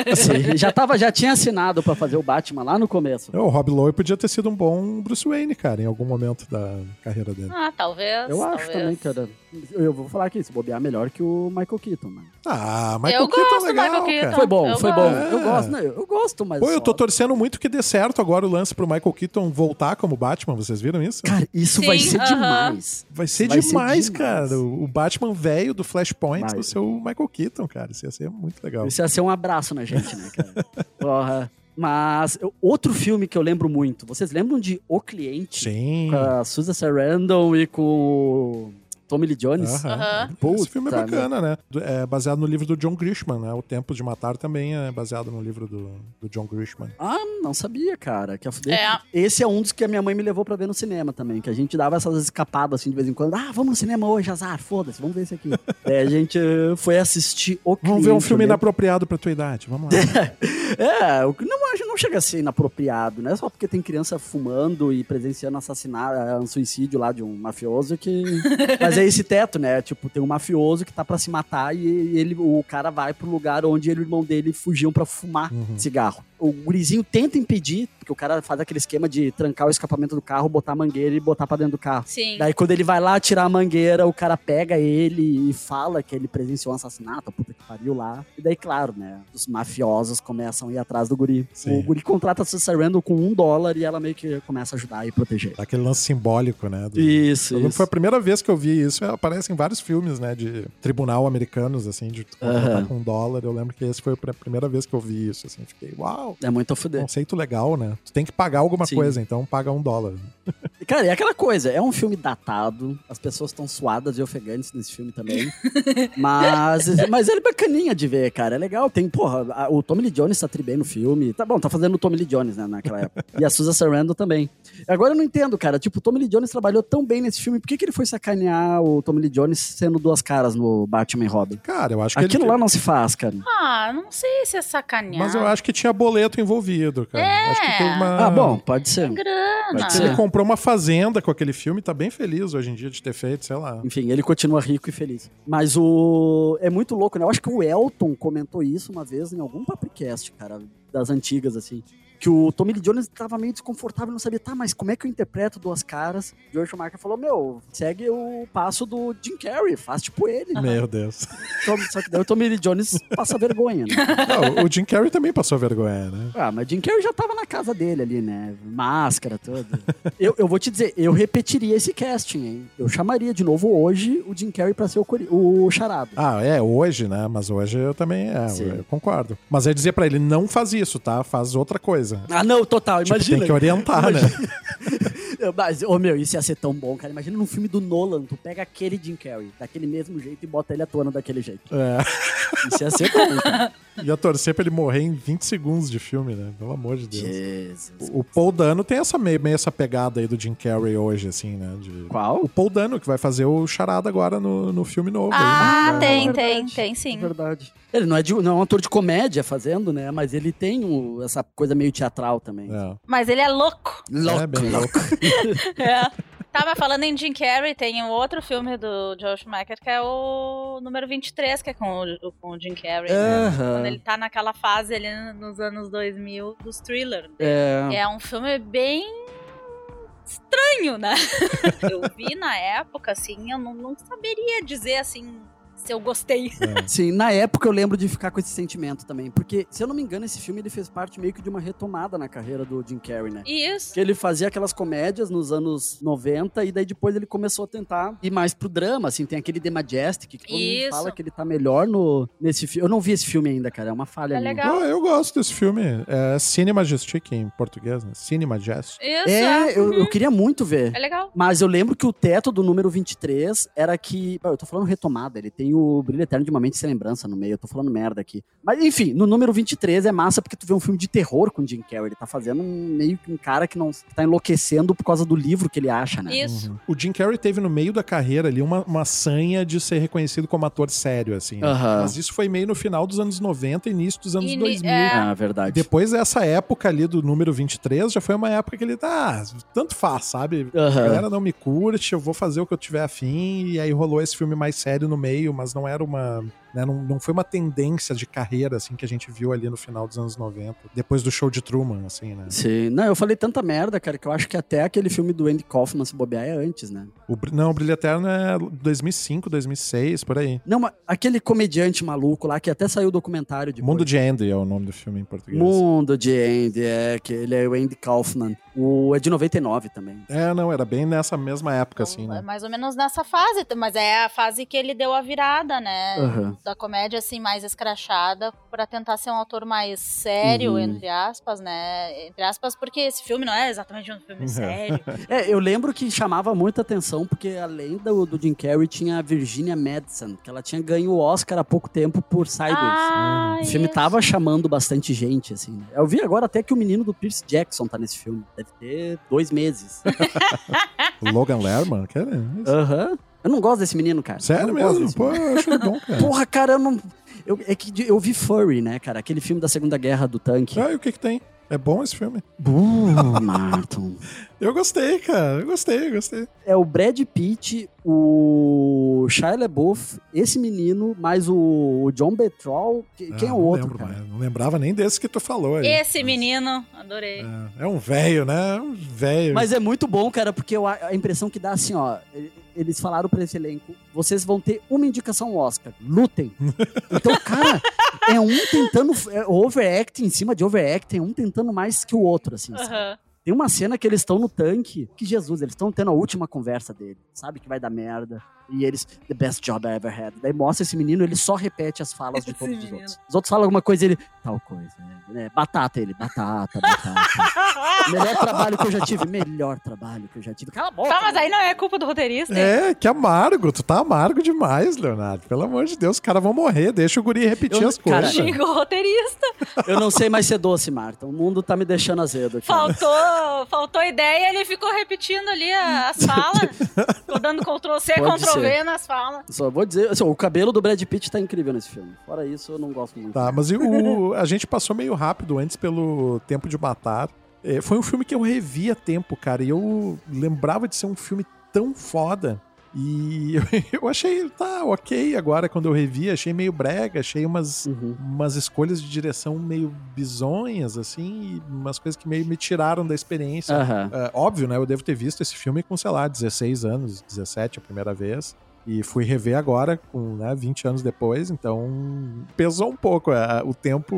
Assim, já, tava, já tinha assinado pra fazer o Batman lá no começo. O Rob Lowe podia ter sido um bom Bruce Wayne, cara, em algum momento da carreira dele. Ah, talvez. Eu acho talvez. também, cara. Eu, vou falar aqui, se bobear melhor que o Michael Keaton, mano. Ah, Michael Eu Keaton gosto é do legal, Michael Keaton. cara. Foi bom, eu foi gosto. bom. Eu gosto, né? Eu gosto, mas. Pô, eu tô só- torcendo muito que dê certo agora o lance pro Michael Keaton voltar como Batman. Vocês viram isso? Cara, isso Sim, vai ser aham. demais. Vai ser vai ser demais, demais. cara. O o Batman velho do Flashpoint Vai. do seu Michael Keaton, cara. Isso ia ser muito legal. Isso ia ser um abraço na gente, né, cara? *laughs* Porra. Mas outro filme que eu lembro muito. Vocês lembram de O Cliente? Sim. Com a Susan Sarandon e com Tommy Lee Jones? Aham. Aham. Esse filme é Puta, bacana, né? É baseado no livro do John Grishman, né? O Tempo de Matar também é baseado no livro do, do John Grishman. Ah, não sabia, cara. Que fuder. É. Esse é um dos que a minha mãe me levou pra ver no cinema também. Que a gente dava essas escapadas assim de vez em quando. Ah, vamos no cinema hoje, azar, foda-se, vamos ver esse aqui. *laughs* é, a gente eh, foi assistir o Vamos ver um Cliente, filme lembro. inapropriado pra tua idade. Vamos lá. *laughs* É, o que não, acho- não chega a ser inapropriado, né? Só porque tem criança fumando e presenciando assassinato, um suicídio lá de um mafioso que. *laughs* Mas é esse teto, né? Tipo, tem um mafioso que tá pra se matar e ele, o cara vai pro lugar onde ele e o irmão dele fugiam pra fumar Uhum. cigarro. O gurizinho tenta impedir, porque o cara faz aquele esquema de trancar o escapamento do carro, botar a mangueira e botar pra dentro do carro. Sim. Daí quando ele vai lá tirar a mangueira, o cara pega ele e fala que ele presenciou um assassinato, puta que pariu lá. E daí, claro, né, os mafiosos começam a ir atrás do guri. Sim. O guri contrata a Susan Sarandon com um dólar e ela meio que começa a ajudar e proteger. Aquele lance simbólico, né? do- Isso, Eu lembro que isso. foi a primeira vez que eu vi isso. Aparece em vários filmes, né? De tribunal americanos, assim, de contratar Aham. com um dólar. Eu lembro que esse foi a pr- primeira vez que eu vi isso, assim. Fiquei, uau! É muito a fuder. Conceito legal, né? Tu tem que pagar alguma Sim. coisa, então paga um dólar. *laughs* E, Cara, é aquela coisa, é um filme datado, as pessoas estão suadas e ofegantes nesse filme também. *laughs* mas, mas ele é bacaninha de ver, cara. É legal. Tem, porra, a- o Tommy Lee Jones tá tri bem no filme. Tá bom, tá fazendo o Tommy Lee Jones, né, naquela *laughs* época. E a Susan Sarandon também. Agora eu não entendo, cara. Tipo, o Tommy Lee Jones trabalhou tão bem nesse filme. Por que, que ele foi sacanear o Tommy Lee Jones sendo duas caras no Batman e Robin? Cara, eu acho que Aquilo ele... lá não se faz, cara. Ah, não sei se é sacanear. Mas eu acho que tinha boleto envolvido, cara. É. Acho que teve uma... Ah, bom, pode ser. Grana. Pode Ele ser. comprou uma fazenda com aquele filme, tá bem feliz hoje em dia de ter feito, sei lá. Enfim, ele continua rico e feliz. Mas o. É muito louco, né? Eu acho que o Elton comentou isso uma vez em algum Papricast, cara, das antigas, assim. Que o Tommy Lee Jones tava meio desconfortável, não sabia, tá, mas como é que eu interpreto duas caras? George Schumacher falou, meu, segue o passo do Jim Carrey, faz tipo ele. Meu Deus. Então, Só que daí o Tommy Lee Jones passa vergonha, né? *laughs* Não, o Jim Carrey também passou vergonha, né? Ah, mas Jim Carrey já tava na casa dele ali, né? Máscara, tudo. eu, eu vou te dizer, eu repetiria esse casting, hein? Eu chamaria de novo hoje o Jim Carrey pra ser o, o charado. Ah, é, hoje, né? Mas hoje eu também, é, eu concordo. Mas é dizer pra ele, não faz isso, tá? Faz outra coisa. Ah, não, total, Tipo, imagina. tem que orientar, né? *laughs* Mas, ô meu, isso ia ser tão bom, cara. Imagina num filme do Nolan, tu pega aquele Jim Carrey, daquele mesmo jeito e bota ele atuando daquele jeito. É. Isso ia ser bom, cara. *laughs* Ia torcer pra ele morrer em 20 segundos de filme, né? Pelo amor de Deus. Jesus. O Paul Dano tem essa meio, meio essa pegada aí do Jim Carrey hoje, assim, né? De... Qual? O Paul Dano, que vai fazer o charada agora no, no filme novo. Ah, aí, né? tem, É tem, verdade, tem É sim. verdade. Ele não é, de- não é um ator de comédia fazendo, né? Mas ele tem o- essa coisa meio teatral também. É. Mas ele é louco. É, bem louco. *laughs* É. Tá, mas falando em Jim Carrey, tem um outro filme do Joe Schumacher que é o número 23, que é com o, com o Jim Carrey. né? Aham. Quando ele tá naquela fase ali nos anos 2000 dos thriller. É. É um filme bem estranho, né? *laughs* eu vi na época, assim, eu não, não saberia dizer, assim, se eu gostei. Sim, na época eu lembro de ficar com esse sentimento também. Porque, se eu não me engano, esse filme ele fez parte meio que de uma retomada na carreira do Jim Carrey, né? Isso. Que ele fazia aquelas comédias nos anos 90 e daí depois ele começou a tentar ir mais pro drama, assim, tem aquele The Majestic, que todo mundo Isso. fala que ele tá melhor no, nesse filme. Eu não vi esse filme ainda, cara, é uma falha É minha. legal. Ah, eu gosto desse filme. É Cine Majestic em português, né? Cine Majestic. Isso. É, eu, eu Uhum. queria muito ver. É legal. Mas eu lembro que o teto do número 23 era que. Eu tô falando retomada, ele tem o Brilho Eterno de uma Mente Sem Lembrança no meio, eu tô falando merda aqui. Mas enfim, no número 23 é massa porque tu vê um filme de terror com o Jim Carrey. Ele tá fazendo um, meio que um cara que não que tá enlouquecendo por causa do livro que ele acha, né? Isso. O Jim Carrey teve no meio da carreira ali uma, uma sanha de ser reconhecido como ator sério, assim. né? Aham. Mas isso foi meio no final dos anos 90 e início dos anos Ini- 2000. é. Ah, verdade. Depois dessa época ali do número 23, já foi uma época que ele tá, tanto faz, sabe? A Aham. galera não me curte, eu vou fazer o que eu tiver afim, e aí rolou esse filme mais sério no meio, mas não era uma. Né, não, não foi uma tendência de carreira, assim, que a gente viu ali no final dos anos 90, depois do show de Truman, assim, né? Sim. Não, eu falei tanta merda, cara, que eu acho que até aquele filme do Andy Kaufman se bobear é antes, né? O, não, o Brilho Eterno é 2005, 2006, por aí. Não, mas aquele comediante maluco lá que até saiu o documentário de Mundo de Andy é o nome do filme em português. Mundo de Andy, é, que ele é o Andy Kaufman. O é de 99 também. É, não, era bem nessa mesma época, assim, É né? mais ou menos nessa fase, mas é a fase que ele deu a virada, né? Aham. Da comédia, assim, mais escrachada, pra tentar ser um autor mais sério, Uhum. entre aspas, né? Entre aspas, porque esse filme não é exatamente um filme *laughs* sério. É, eu lembro que chamava muita atenção porque além do, do Jim Carrey tinha a Virginia Madsen, que ela tinha ganho o Oscar há pouco tempo por Sideways. Ah, o filme isso. tava chamando bastante gente, assim. né? Eu vi agora até que o menino do Pierce Jackson tá nesse filme. Deve ter dois meses. *laughs* O Logan Lerman. Aham. Eu não gosto desse menino, cara. Sério mesmo? Pô, eu acho ele bom, cara. Porra, cara, eu não. Eu, é que eu vi Furry, né, cara? Aquele filme da Segunda Guerra do tanque. Ah, e o que que tem? É bom esse filme? Buh, Martin. *laughs* Eu gostei, cara. Eu gostei, eu gostei. É o Brad Pitt, o Shia LaBeouf, esse menino, mais o, John Betrol. Que- Quem é Ah, o não outro, lembro cara? Não lembrava nem desse que tu falou aí. Esse menino, adorei. É, é um velho, né? É um velho. Mas é muito bom, cara, porque a impressão que dá assim, ó. Eles falaram pra esse elenco: vocês vão ter uma indicação Oscar. Lutem. *laughs* Então, cara, é um tentando. É overact em cima de overact, é um tentando mais que o outro, assim. sabe? Aham. Tem uma cena que eles estão no tanque, que Jesus, eles estão tendo a última conversa dele. Sabe que vai dar merda. E eles, the best job I ever had. Daí mostra esse menino, ele só repete as falas de Esse todos os menino. outros. Os outros falam alguma coisa, ele, tal coisa. né? Batata, ele, batata, batata. *laughs* melhor trabalho que eu já tive, melhor trabalho que eu já tive. Cala a boca. Tá, mas né? aí não é culpa do roteirista. hein? É, que amargo. Tu tá amargo demais, Leonardo. Pelo amor de Deus, os caras vão morrer. Deixa o guri repetir Eu- as cara, coisas. Xinga o roteirista. Eu não sei mais ser doce, Marta. O mundo tá me deixando azedo aqui. Faltou, faltou ideia, ele ficou repetindo ali as *laughs* falas. Ficou dando Ctrl C, Pode Ctrl V ser. nas falas. Só vou dizer, assim, o cabelo do Brad Pitt tá incrível nesse filme. Fora isso, eu não gosto muito. Tá, mas o, *laughs* a gente passou meio rápido antes pelo Tempo de Matar. É, foi um filme que eu revi a tempo, cara, e eu lembrava de ser um filme tão foda. E eu, *laughs* eu achei, tá, ok agora quando eu revi, achei meio brega, achei umas, Uhum. umas escolhas de direção meio bizonhas, assim, e umas coisas que meio me tiraram da experiência. Aham. É, óbvio, né? Eu devo ter visto esse filme com, sei lá, 16 anos, 17 a primeira vez. E fui rever agora, com né, 20 anos depois, então pesou um pouco. é, o tempo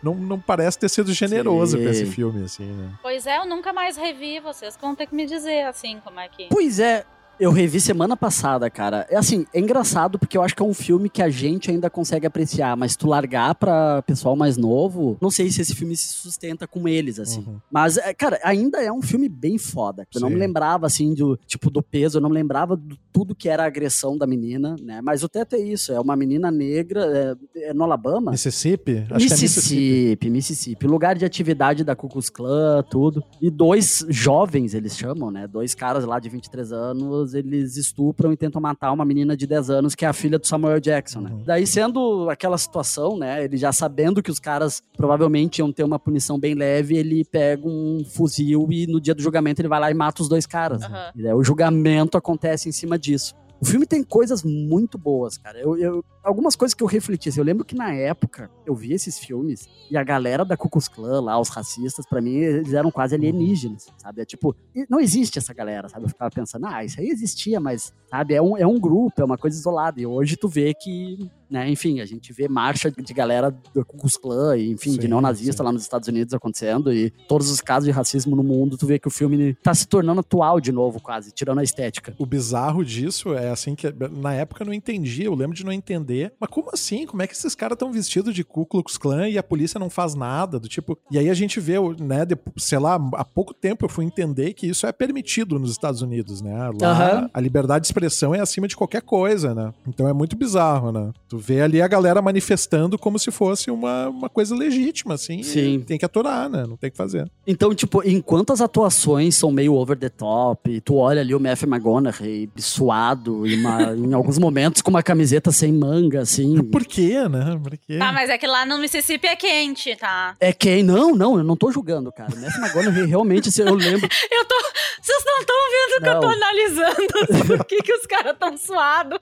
não, não parece ter sido generoso Sim. com esse filme, assim, né? Pois é, eu nunca mais revi. Vocês vão ter que me dizer, assim, como é que... Pois é, eu revi semana passada, cara. É assim, é engraçado porque eu acho que é um filme que a gente ainda consegue apreciar, mas tu largar pra pessoal mais novo, não sei se esse filme se sustenta com eles, assim. Uhum. Mas, é, cara, ainda é um filme bem foda. Eu não Sim. me lembrava, assim, do tipo do peso, eu não me lembrava de tudo que era a agressão da menina, né? Mas o teto é isso, é uma menina negra, é, é no Alabama. Mississippi? Acho que é Mississippi. Mississippi, Mississippi. Lugar de atividade da Ku Klux Klan, tudo. E dois jovens, eles chamam, né? Dois caras lá de 23 anos, eles estupram e tentam matar uma menina de 10 anos, que é a filha do Samuel Jackson, né? Uhum. Daí, sendo aquela situação, né? Ele já sabendo que os caras provavelmente iam ter uma punição bem leve, ele pega um fuzil e no dia do julgamento ele vai lá e mata os dois caras. né? Aham. E daí o julgamento acontece em cima disso. O filme tem coisas muito boas, cara. Eu, eu- algumas coisas que eu refleti. assim, eu lembro que na época eu vi esses filmes e a galera da Ku Klux Klan lá, os racistas, pra mim, eles eram quase alienígenas, sabe? É tipo, não existe essa galera, sabe? Eu ficava pensando, ah, isso aí existia, mas, sabe? É um, é um grupo, é uma coisa isolada. E hoje tu vê que, né, enfim, a gente vê marcha de galera do Ku Klux Klan, e, enfim, de Sim, neonazista sim. lá nos Estados Unidos acontecendo e todos os casos de racismo no mundo, tu vê que o filme tá se tornando atual de novo, quase, tirando a estética. O bizarro disso é assim que na época eu não entendia, eu lembro de não entender. Mas como assim? Como é que esses caras estão vestidos de Ku Klux Klan e a polícia não faz nada? Do tipo. E aí a gente vê, né, de- sei lá, há pouco tempo eu fui entender que isso é permitido nos Estados Unidos, né? Lá Aham. a liberdade de expressão é acima de qualquer coisa, né? Então é muito bizarro, né? Tu vê ali a galera manifestando como se fosse uma, uma coisa legítima, assim. Sim. Tem que aturar, né? Não tem que fazer. Então, tipo, enquanto as atuações são meio over the top, tu olha ali o Matthew McConaughey suado, e uma- *laughs* em alguns momentos com uma camiseta sem manga, assim. Por quê, né? Por quê? Tá, mas é que lá no Mississippi é quente, tá? É quem? Não, não, eu não tô julgando, cara. Matthew McConaughey realmente, assim, eu lembro. *laughs* Eu tô. Vocês não estão vendo que eu tô analisando *laughs* por que, que os caras tão suados.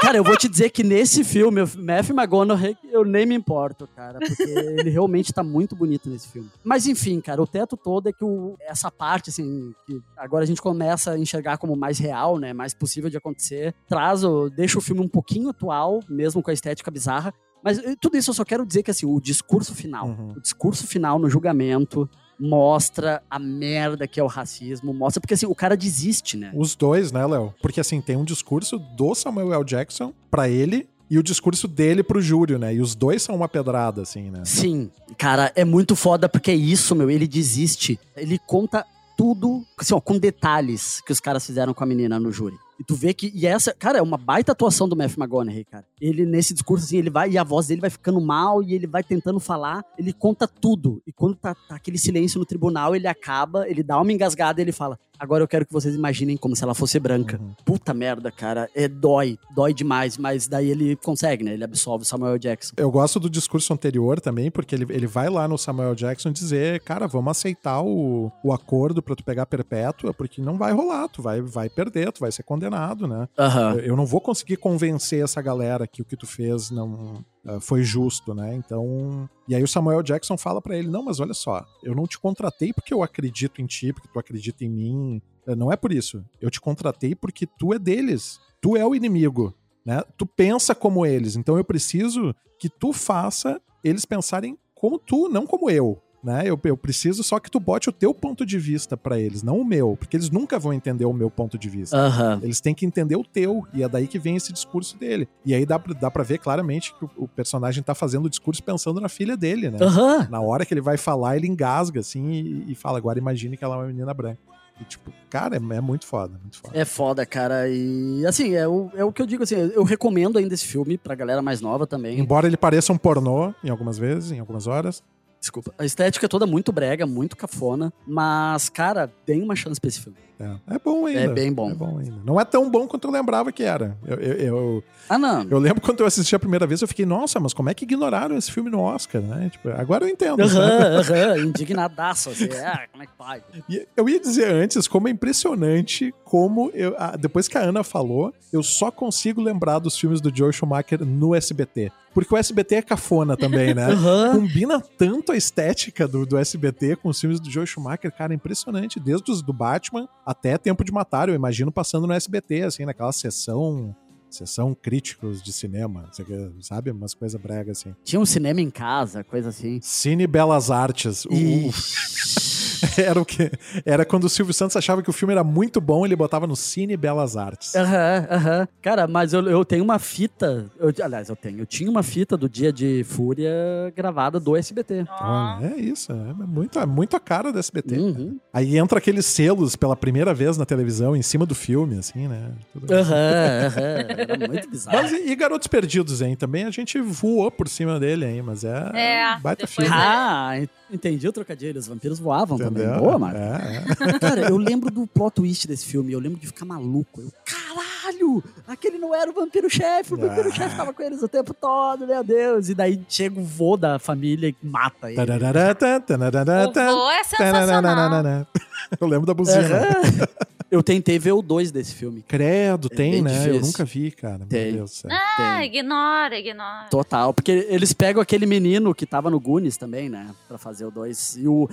Cara, eu vou te dizer que nesse filme, o Matthew McConaughey, eu nem me importo, cara, porque ele realmente tá muito bonito nesse filme. Mas enfim, cara, o teto todo é que o- essa parte, assim, que agora a gente começa a enxergar como mais real, né, mais possível de acontecer, traz, o, deixa o filme um pouquinho atual, mesmo com a estética bizarra. Mas eh, tudo isso eu só quero dizer que, assim, o discurso final, Uhum. o discurso final no julgamento mostra a merda que é o racismo, mostra, porque assim, o cara desiste, né? Os dois, né, Léo? Porque assim, tem um discurso do Samuel L. Jackson pra ele e o discurso dele pro júri, né? E os dois são uma pedrada, assim, né? Sim, cara, é muito foda porque é isso, meu. Ele desiste. Ele conta tudo, assim, ó, com detalhes que os caras fizeram com a menina no júri. E tu vê que. E essa, cara, é uma baita atuação do Matthew McConaughey, cara. Ele, nesse discurso, assim, ele vai. E a voz dele vai ficando mal e ele vai tentando falar. Ele conta tudo. E quando tá, tá aquele silêncio no tribunal, ele acaba, ele dá uma engasgada e ele fala: Agora eu quero que vocês imaginem como se ela fosse branca. Uhum. Puta merda, cara. É dói. Dói demais. Mas daí ele consegue, né? Ele absolve o Samuel Jackson. Eu gosto do discurso anterior também, porque ele, ele vai lá no Samuel Jackson dizer, cara, vamos aceitar o, o acordo pra tu pegar perpétua, porque não vai rolar, tu vai, vai perder, tu vai ser condenado, né? Aham. Eu não vou conseguir convencer essa galera que o que tu fez não ah, foi justo, né? Então. E aí o Samuel Jackson fala pra ele: não, mas olha só, eu não te contratei porque eu acredito em ti, porque tu acredita em mim. Eh, Não é por isso. Eu te contratei porque tu é deles. Tu é o inimigo. Né? Tu pensa como eles. Então eu preciso que tu faça eles pensarem como tu, não como eu. Né? Eu, eu preciso só que tu bote o teu ponto de vista pra eles, não o meu, porque eles nunca vão entender o meu ponto de vista. Aham. Eles têm que entender o teu, e é daí que vem esse discurso dele. E aí dá, pra- dá pra ver claramente que o, o personagem tá fazendo o discurso pensando na filha dele, né? Aham. Na hora que ele vai falar, ele engasga, assim, e, e fala, agora imagine que ela é uma menina branca. E tipo, cara, é, é muito foda, muito foda. É foda, cara. E assim, é o, é o que eu digo assim, eu recomendo ainda esse filme pra galera mais nova também. Embora ele pareça um pornô, em algumas vezes, em algumas horas. Desculpa. A estética é toda muito brega, muito cafona. Mas, cara, tem uma chance pra esse filme. É, é bom ainda. É bem bom. É bom ainda. Não é tão bom quanto eu lembrava que era. Eu, eu, eu, Ah, não. eu lembro quando eu assisti a primeira vez, eu fiquei, nossa, mas como é que ignoraram esse filme no Oscar, né? Tipo, agora eu entendo. sabe? Aham, aham, indignadaço. Assim, ah, como é que pode? E eu ia dizer antes como é impressionante como eu, depois que a Ana falou, eu só consigo lembrar dos filmes do Joe Schumacher no SBT. Porque o SBT é cafona também, né? *laughs* Aham. Combina tanto a estética do, do SBT com os filmes do Joe Schumacher, cara, é impressionante. Desde os do Batman até Tempo de Matar, eu imagino passando no SBT, assim, naquela sessão. Sessão críticos de cinema, sabe? Umas coisas bregas assim. Tinha um cinema em casa, coisa assim. Cine Belas Artes. O-. *laughs* *laughs* Era o que? Era quando o Silvio Santos achava que o filme era muito bom, ele botava no Cine Belas Artes. Aham, aham. Cara, mas eu, eu tenho uma fita. eu- aliás, eu tenho. Eu tinha uma fita do Dia de Fúria gravada do SBT. Olha, é isso, é muito, é muito a cara do SBT. Uhum. Aí entra aqueles selos pela primeira vez na televisão, em cima do filme, assim, né? Tudo- Aham, aham. Era muito bizarro. Mas e, e Garotos Perdidos, hein? Também a gente voou por cima dele, hein? Mas é, É, baita filme. Ah, en- entendi o trocadilho. Os vampiros voavam também. Entendeu? Boa, Marco. É, é. Cara, eu lembro do plot twist desse filme. Eu lembro de ficar maluco. Eu, caralho! Aquele não era o vampiro-chefe. O vampiro-chefe Ah. tava com eles o tempo todo, meu Deus. E daí chega o vô da família e mata ele. O vô é sensacional. *laughs* Eu lembro da buzina. Aham. Eu tentei ver o 2 desse filme. Credo, É tem, né? Eu difícil. nunca vi, cara. Meu Tem. Deus do céu. Ah, Tem. ignora, ignora. Total, porque eles pegam aquele menino que tava no Goonies também, né? Pra fazer o 2. E o.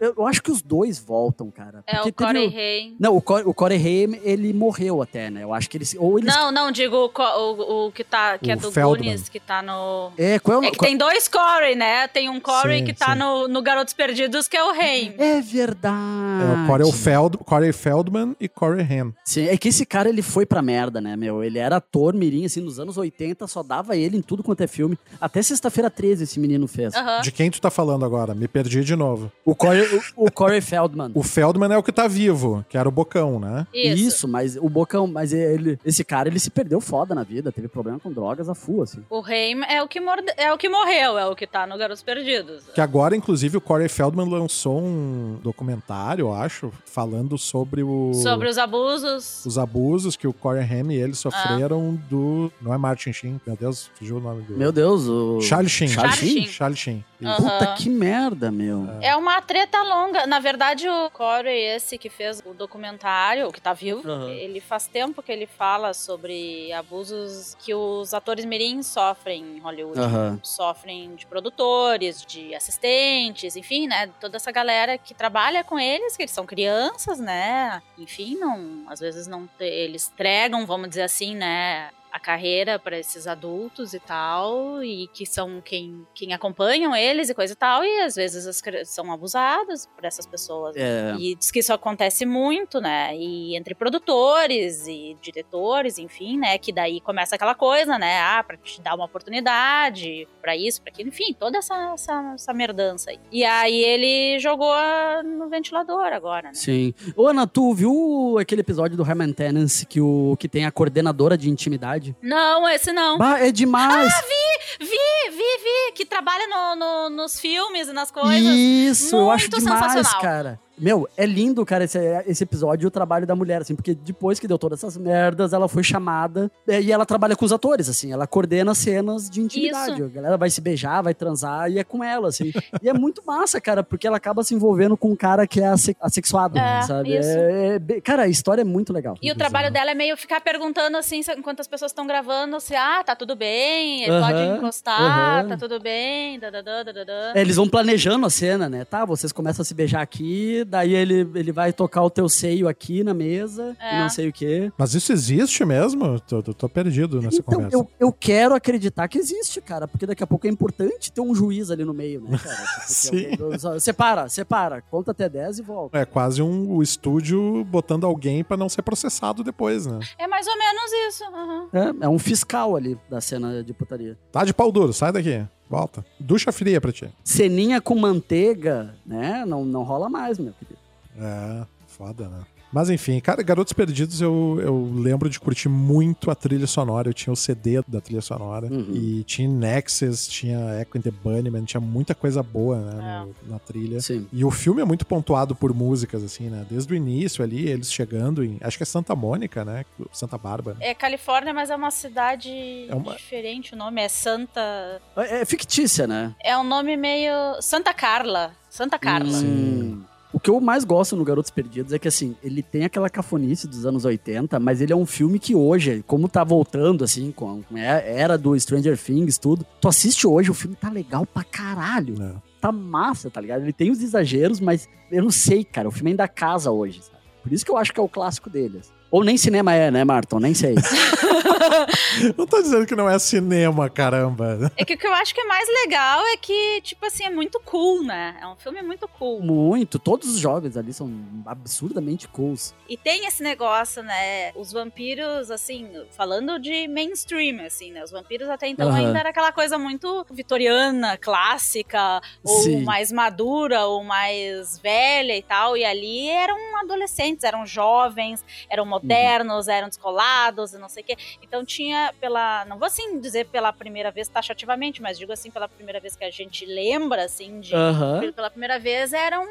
Eu eu acho que os dois voltam, cara. É Porque o Corey Haim. Não, o, Cor o Corey Haim, ele morreu até, né? Eu acho que eles. Ou eles. Não, não, digo o, o, o que, tá, que é O do Feldman. Goonies, que tá no... É, qual é É que tem dois Corey, né? Tem um Corey Sim, que tá sim. no, no Garotos Perdidos, que é o Haim. É verdade. É o Corey, Feld, Corey Feldman e Corey Haim. Sim, é que esse cara ele foi pra merda, né, meu? Ele era ator mirim, assim, nos anos 80, só dava ele em tudo quanto é filme. Até sexta-feira 13 esse menino fez. De quem tu tá falando agora? Me perdi de novo. O, Corey, o, *laughs* o Corey Feldman. O Feldman é o que tá vivo, que era o Bocão, né? Isso. mas o Bocão, mas ele, esse cara, ele se perdeu foda na vida, teve problema com drogas a full, assim. O Haim é o, que morde... é o que morreu, é o que tá no Garotos Perdidos. Que agora, inclusive, o Corey Feldman lançou um documentário, eu acho, falando sobre o... Sobre os abusos. os abusos que o Corey Haim e ele sofreram do... Não é Martin Sheen, meu Deus, fugiu o nome do... Meu Deus, o. Charlie Sheen. Charlie Sheen? Charlie Sheen. Aham. Puta que merda, meu. É uma treta longa. Na verdade, o Corey, esse que fez o documentário, o que tá vivo, Aham. ele faz tempo que ele fala sobre abusos que os atores mirins sofrem em Hollywood. Aham. Sofrem de produtores, de assistentes, enfim, né? Toda essa galera que trabalha com eles, que eles são crianças, né? Enfim, não, às vezes não eles entregam, vamos dizer assim, né? A carreira para esses adultos e tal, e que são quem, quem acompanham eles e coisa e tal, e às vezes as são abusadas por essas pessoas. É. E diz que isso acontece muito, né? E entre produtores e diretores, enfim, né? Que daí começa aquela coisa, né? Ah, pra te dar uma oportunidade, pra isso, pra aquilo, enfim, toda essa, essa, essa merdança aí. E aí ele jogou no ventilador agora, né? Sim. Ô, Ana, tu viu aquele episódio do High Maintenance que, o, que tem a coordenadora de intimidade? Não, esse não. Bah, é demais! Vi, vi, vi, que trabalha no, no- nos filmes e nas coisas. Isso, eu acho Muito demais, cara. Meu, é lindo, cara, esse, esse episódio e o trabalho da mulher, assim, porque depois que deu todas essas merdas, ela foi chamada é, e ela trabalha com os atores, assim, ela coordena cenas de intimidade. Isso. A galera vai se beijar, vai transar e é com ela, assim. e é muito massa, cara, porque ela acaba se envolvendo com um cara que é asse- assexuado, É, sabe? isso. É, é cara, a história é muito legal. E o trabalho dela é meio ficar perguntando assim, enquanto as pessoas estão gravando, se, ah, tá tudo bem, Aham, pode encostar, aham. tá tudo bem, dadadã, dadadã. É, eles vão planejando a cena, né? Tá, vocês começam a se beijar aqui, daí ele, ele vai tocar o teu seio aqui na mesa e É. não sei o quê. Mas isso existe mesmo? Tô, tô- tô perdido nessa Então, conversa. eu, eu quero acreditar que existe, cara, porque daqui a pouco é importante ter um juiz ali no meio, né, cara? *laughs* Tipo, Sim. alguém- Separa, separa, conta até 10 e volta. É quase um o estúdio botando alguém pra não ser processado depois, né? É mais ou menos isso. aham. É, é um fiscal ali da cena de putaria. Tá de pau duro, sai daqui. Volta. Ducha fria pra ti. Ceninha com manteiga, né? Não, não rola mais, meu querido. É, foda, né? Mas enfim, cara, Garotos Perdidos eu, eu lembro de curtir muito a trilha sonora. Eu tinha o CD da trilha sonora. Uhum. E tinha Nexus, tinha Echo and the Bunnyman, tinha muita coisa boa, né, no- na trilha. Sim. E o filme é muito pontuado por músicas, assim, né? Desde o início ali, eles chegando em. Acho que é Santa Mônica, né? Santa Bárbara. É Califórnia, mas é uma cidade É uma- diferente. O nome é Santa. É, é fictícia, né? É um nome meio. Santa Carla. Santa Carla. Hum. O que eu mais gosto no Garotos Perdidos é que, assim, ele tem aquela cafonice dos anos 80, mas ele é um filme que hoje, como tá voltando, assim, com a era do Stranger Things, tudo, tu assiste hoje, o filme tá legal pra caralho. né? Tá massa, tá ligado? Ele tem os exageros, mas eu não sei, cara, o filme ainda casa hoje, sabe? Por isso que eu acho que é o clássico deles. Ou nem cinema é, né, Marton? Nem sei. *laughs* Não tô dizendo que não é cinema, caramba. É que o que eu acho que é mais legal é que, tipo assim, é muito cool, né? É um filme muito cool. Muito. Todos os jovens ali são absurdamente cools. E tem esse negócio, né? Os vampiros, assim, falando de mainstream, assim, né? Os vampiros até então Aham. ainda era aquela coisa muito vitoriana, clássica, ou Sim. mais madura, ou mais velha e tal. E ali eram adolescentes, eram jovens, eram modernos, eram descolados e não sei o quê. Então tinha pela. Não vou assim dizer pela primeira vez taxativamente, mas digo assim, pela primeira vez que a gente lembra, assim, de Aham. pela primeira vez eram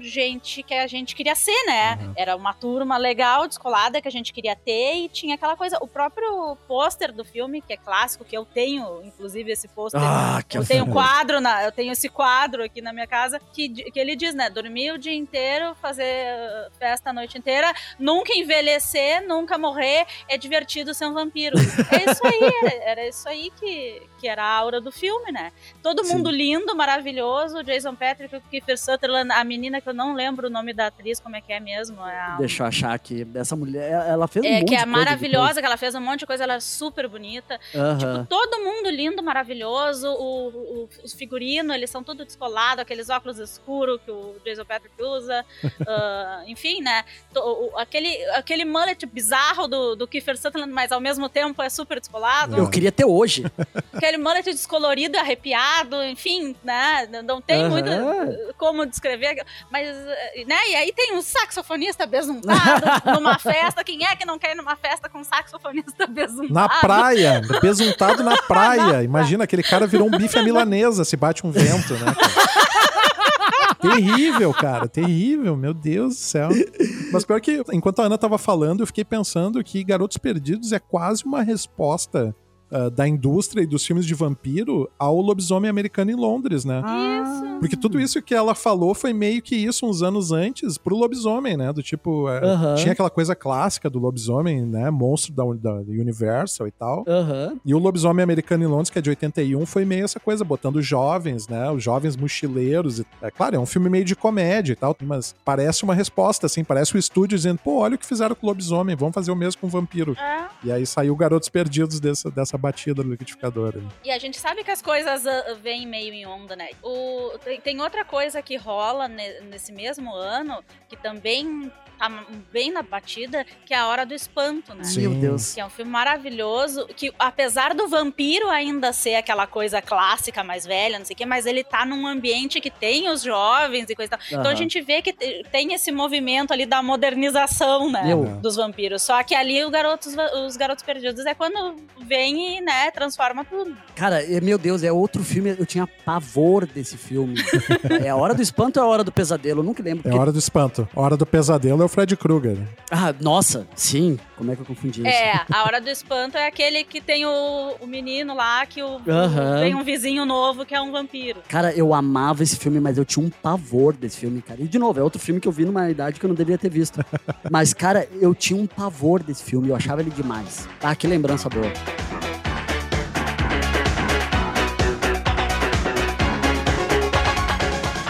gente que a gente queria ser, né? Uhum. Era uma turma legal, descolada, que a gente queria ter, e tinha aquela coisa. O próprio pôster do filme, que é clássico, que eu tenho, inclusive, esse pôster. Ah, que eu tenho um quadro, na, eu tenho esse quadro aqui na minha casa que, que ele diz, né? Dormir o dia inteiro, fazer uh, festa a noite inteira, nunca envelhecer, nunca morrer, é divertido ser um vampiro. *laughs* É isso aí, era, era isso aí que, que era a aura do filme, né? Todo Sim. mundo lindo, maravilhoso, Jason Patrick, o Kiefer Sutherland, a menina que eu não lembro o nome da atriz, como é que é mesmo? É a- Deixa eu achar aqui. Essa mulher, ela fez um é, monte que de é coisa maravilhosa, que ela fez um monte de coisa, ela é super bonita. depois. Aham. Tipo, todo mundo lindo, maravilhoso. O, o- os figurinos, eles são tudo descolados, aqueles óculos escuros que o Jason Patrick usa. *laughs* ah, enfim, né? O- aquele, aquele mullet bizarro do, do Kiefer Sutherland, mas ao mesmo tempo é super descolado. Eu queria ter hoje. *laughs* Aquele mullet descolorido, arrepiado, enfim, né? Não- tem Aham. muito eh, como descrever. Mas, eh, né? E aí tem um saxofonista besuntado *laughs* numa festa. Quem é que não quer ir numa festa com um saxofonista besuntado? Na praia, besuntado na *laughs* praia. Imagina, aquele cara virou um bife à milanesa se bate um vento, né? *laughs* terrível, cara, terrível, meu Deus do céu. Mas pior que, enquanto a Ana tava falando, eu fiquei pensando que Garotos Perdidos é quase uma resposta ah, da indústria e dos filmes de vampiro ao lobisomem americano em Londres, né? Isso. Porque tudo isso que ela falou foi meio que isso uns anos antes pro lobisomem, né? Do tipo, é, Aham. tinha aquela coisa clássica do lobisomem, né? Monstro da, da Universal e tal. Aham. E o Lobisomem Americano em Londres, que é de 81, foi meio essa coisa, botando jovens, né? Os jovens mochileiros. E, é claro, é um filme meio de comédia e tal, mas parece uma resposta, assim, parece o estúdio dizendo, pô, olha o que fizeram com o lobisomem, vamos fazer o mesmo com o vampiro. É. E aí saiu Garotos Perdidos dessa, dessa batida do liquidificador. né? E a gente sabe que as coisas ah, vêm meio em onda, né? O, tem, tem outra coisa que rola ne- nesse mesmo ano, que também tá bem na batida, que é a Hora do Espanto, né? Sim. Meu Deus. Que é um filme maravilhoso, que apesar do vampiro ainda ser aquela coisa clássica, mais velha, não sei o quê, mas ele tá num ambiente que tem os jovens e coisa e tal. Então a gente vê que te- tem esse movimento ali da modernização, né? Meu. Dos vampiros. Só que ali o garotos, os Garotos Perdidos é quando vem e, né, transforma tudo. Cara, é- meu Deus, é outro filme. Eu tinha pavor desse filme. *laughs* é a hora do espanto ou é a hora do pesadelo? Eu nunca lembro. É porque- Hora do Espanto. Hora do Pesadelo é o Fred Krueger. Ah, nossa, sim. Como é que eu confundi isso? É, a Hora do Espanto é aquele que tem o, o menino lá, que o, tem um vizinho novo que é um vampiro. Cara, eu amava esse filme, mas eu tinha um pavor desse filme, cara. E, de novo, é outro filme que eu vi numa idade que eu não deveria ter visto. *laughs* mas, cara, eu tinha um pavor desse filme. Eu achava ele demais. Ah, que lembrança boa.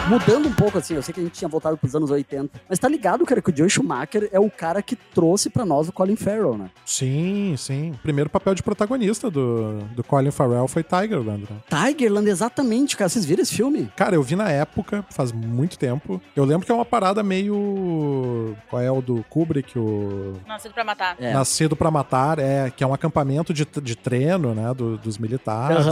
Mudando um pouco, assim, eu sei que a gente tinha voltado pros anos 80. Mas tá ligado, cara, que o Joe Schumacher é o cara que trouxe pra nós o Colin Farrell, né? Sim, sim. O primeiro papel de protagonista do, do Colin Farrell foi Tigerland. Né? Tigerland, exatamente, cara. Vocês viram esse filme? Cara, eu vi na época, faz muito tempo. Eu lembro que é uma parada meio. Qual é o do Kubrick? O. Nascido pra matar. É. Nascido pra Matar, é, que é um acampamento de, de treino, né? do- dos militares.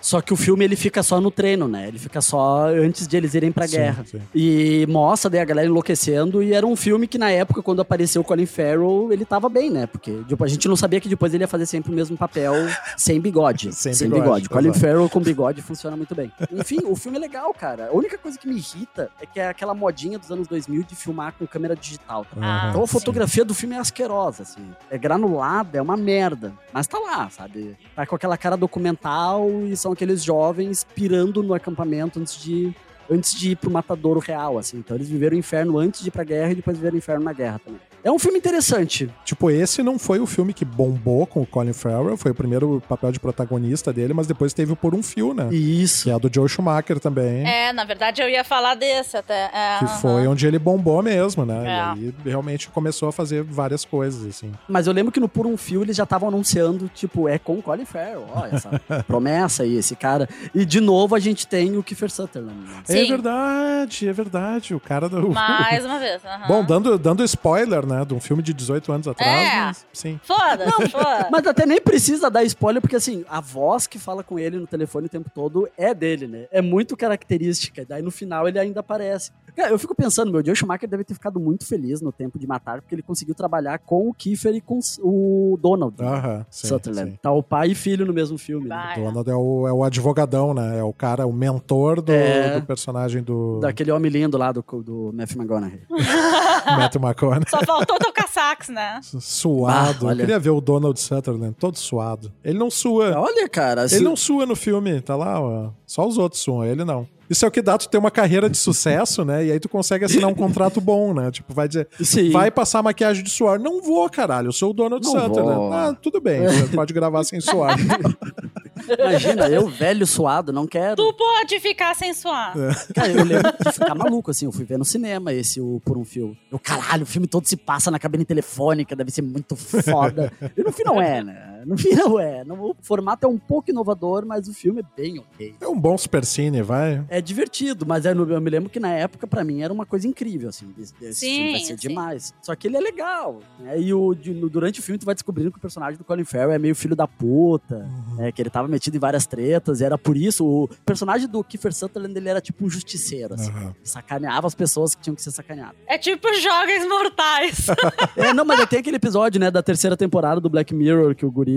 Só que o filme ele fica só no treino, né? Ele fica só antes de eles irem pra Sim, guerra. sim. E mostra daí a galera enlouquecendo. E era um filme que na época, quando apareceu o Colin Farrell, ele tava bem, né? Porque tipo, a gente não sabia que depois ele ia fazer sempre o mesmo papel sem bigode. *laughs* Sem bigode, Colin exato. Farrell com bigode funciona muito bem. Enfim, o filme é legal, cara. A única coisa que me irrita é que é aquela modinha dos anos 2000 de filmar com câmera digital. Ah, Então a sim. fotografia do filme é asquerosa, assim. É granulada, é uma merda. Mas tá lá, sabe? Tá com aquela cara documental e são aqueles jovens pirando no acampamento antes de, antes de ir pro matadouro real, assim. Então eles viveram o inferno antes de ir pra guerra e depois viveram o inferno na guerra também. É um filme interessante. Tipo, esse não foi o filme que bombou com o Colin Farrell, foi o primeiro papel de protagonista dele, mas depois teve o Por um Fio, né? Isso. Que é do Joe Schumacher também. É, na verdade eu ia falar desse até. É, Que aham. foi onde ele bombou mesmo, né? É. E aí realmente começou a fazer várias coisas, assim. Mas eu lembro que no Por um Fio eles já estavam anunciando, tipo, é com o Colin Farrell. Ó, essa *laughs* promessa aí, esse cara. E de novo a gente tem o Kiefer Sutherland. né? É Sim. verdade, é verdade. O cara do. Mais uma vez. aham. Bom, dando, dando spoiler, né? Né? De um filme de 18 anos atrás. É. mas, sim. Foda-se, foda Mas até nem precisa dar spoiler, porque assim, a voz que fala com ele no telefone o tempo todo é dele, né? É muito característica. Daí no final ele ainda aparece. Cara, eu fico pensando, meu, o Joe Schumacher deve ter ficado muito feliz no tempo de matar, porque ele conseguiu trabalhar com o Kiefer e com o Donald. Aham, sim, Sutherland. sim. Tá o pai e filho no mesmo filme. né? O Donald é o, é o advogadão, né? É o cara, o mentor do, É. do personagem do Daquele homem lindo lá do, do Matthew McConaughey. *laughs* Matthew McConaughey. Só faltou tocar sax, né? Suado. Ah, Eu queria ver o Donald Sutherland todo suado. Ele não sua. Olha, cara, assim, Ele não sua no filme, tá lá, ó. Só os outros suam, ele não. Isso é o que dá tu ter uma carreira de sucesso, né? E aí tu consegue assinar um contrato bom, né? Tipo, vai dizer, Sim. vai passar maquiagem de suor. Não vou, caralho, eu sou o Donald Não Sutherland. vou. Ah, tudo bem, você *laughs* pode gravar sem suar. *laughs* Imagina, eu, velho suado, não quero. Tu pode ficar sem suar. Cara, eu lembro de ficar maluco, assim. Eu fui ver no cinema esse, o Por um Fio. Eu, caralho, o filme todo se passa na cabine telefônica, deve ser muito foda. E no fim não é, né? *laughs* No fim não é. O formato é um pouco inovador, mas o filme é bem ok. É um bom supercine, vai. É divertido, mas eu, eu me lembro que na época, pra mim, era uma coisa incrível, assim. Esse, Sim, filme vai ser sim. demais. Só que ele é legal. Né? E o, de- no- durante o filme, tu vai descobrindo que o personagem do Colin Farrell é meio filho da puta, né? Que ele tava metido em várias tretas, e era por isso. O personagem do Kiefer Sutherland, ele era tipo um justiceiro, assim. Aham. Sacaneava as pessoas que tinham que ser sacaneadas. É tipo Jogos Mortais. *laughs* É, não, mas tem aquele episódio, né, da terceira temporada do Black Mirror, que o guri,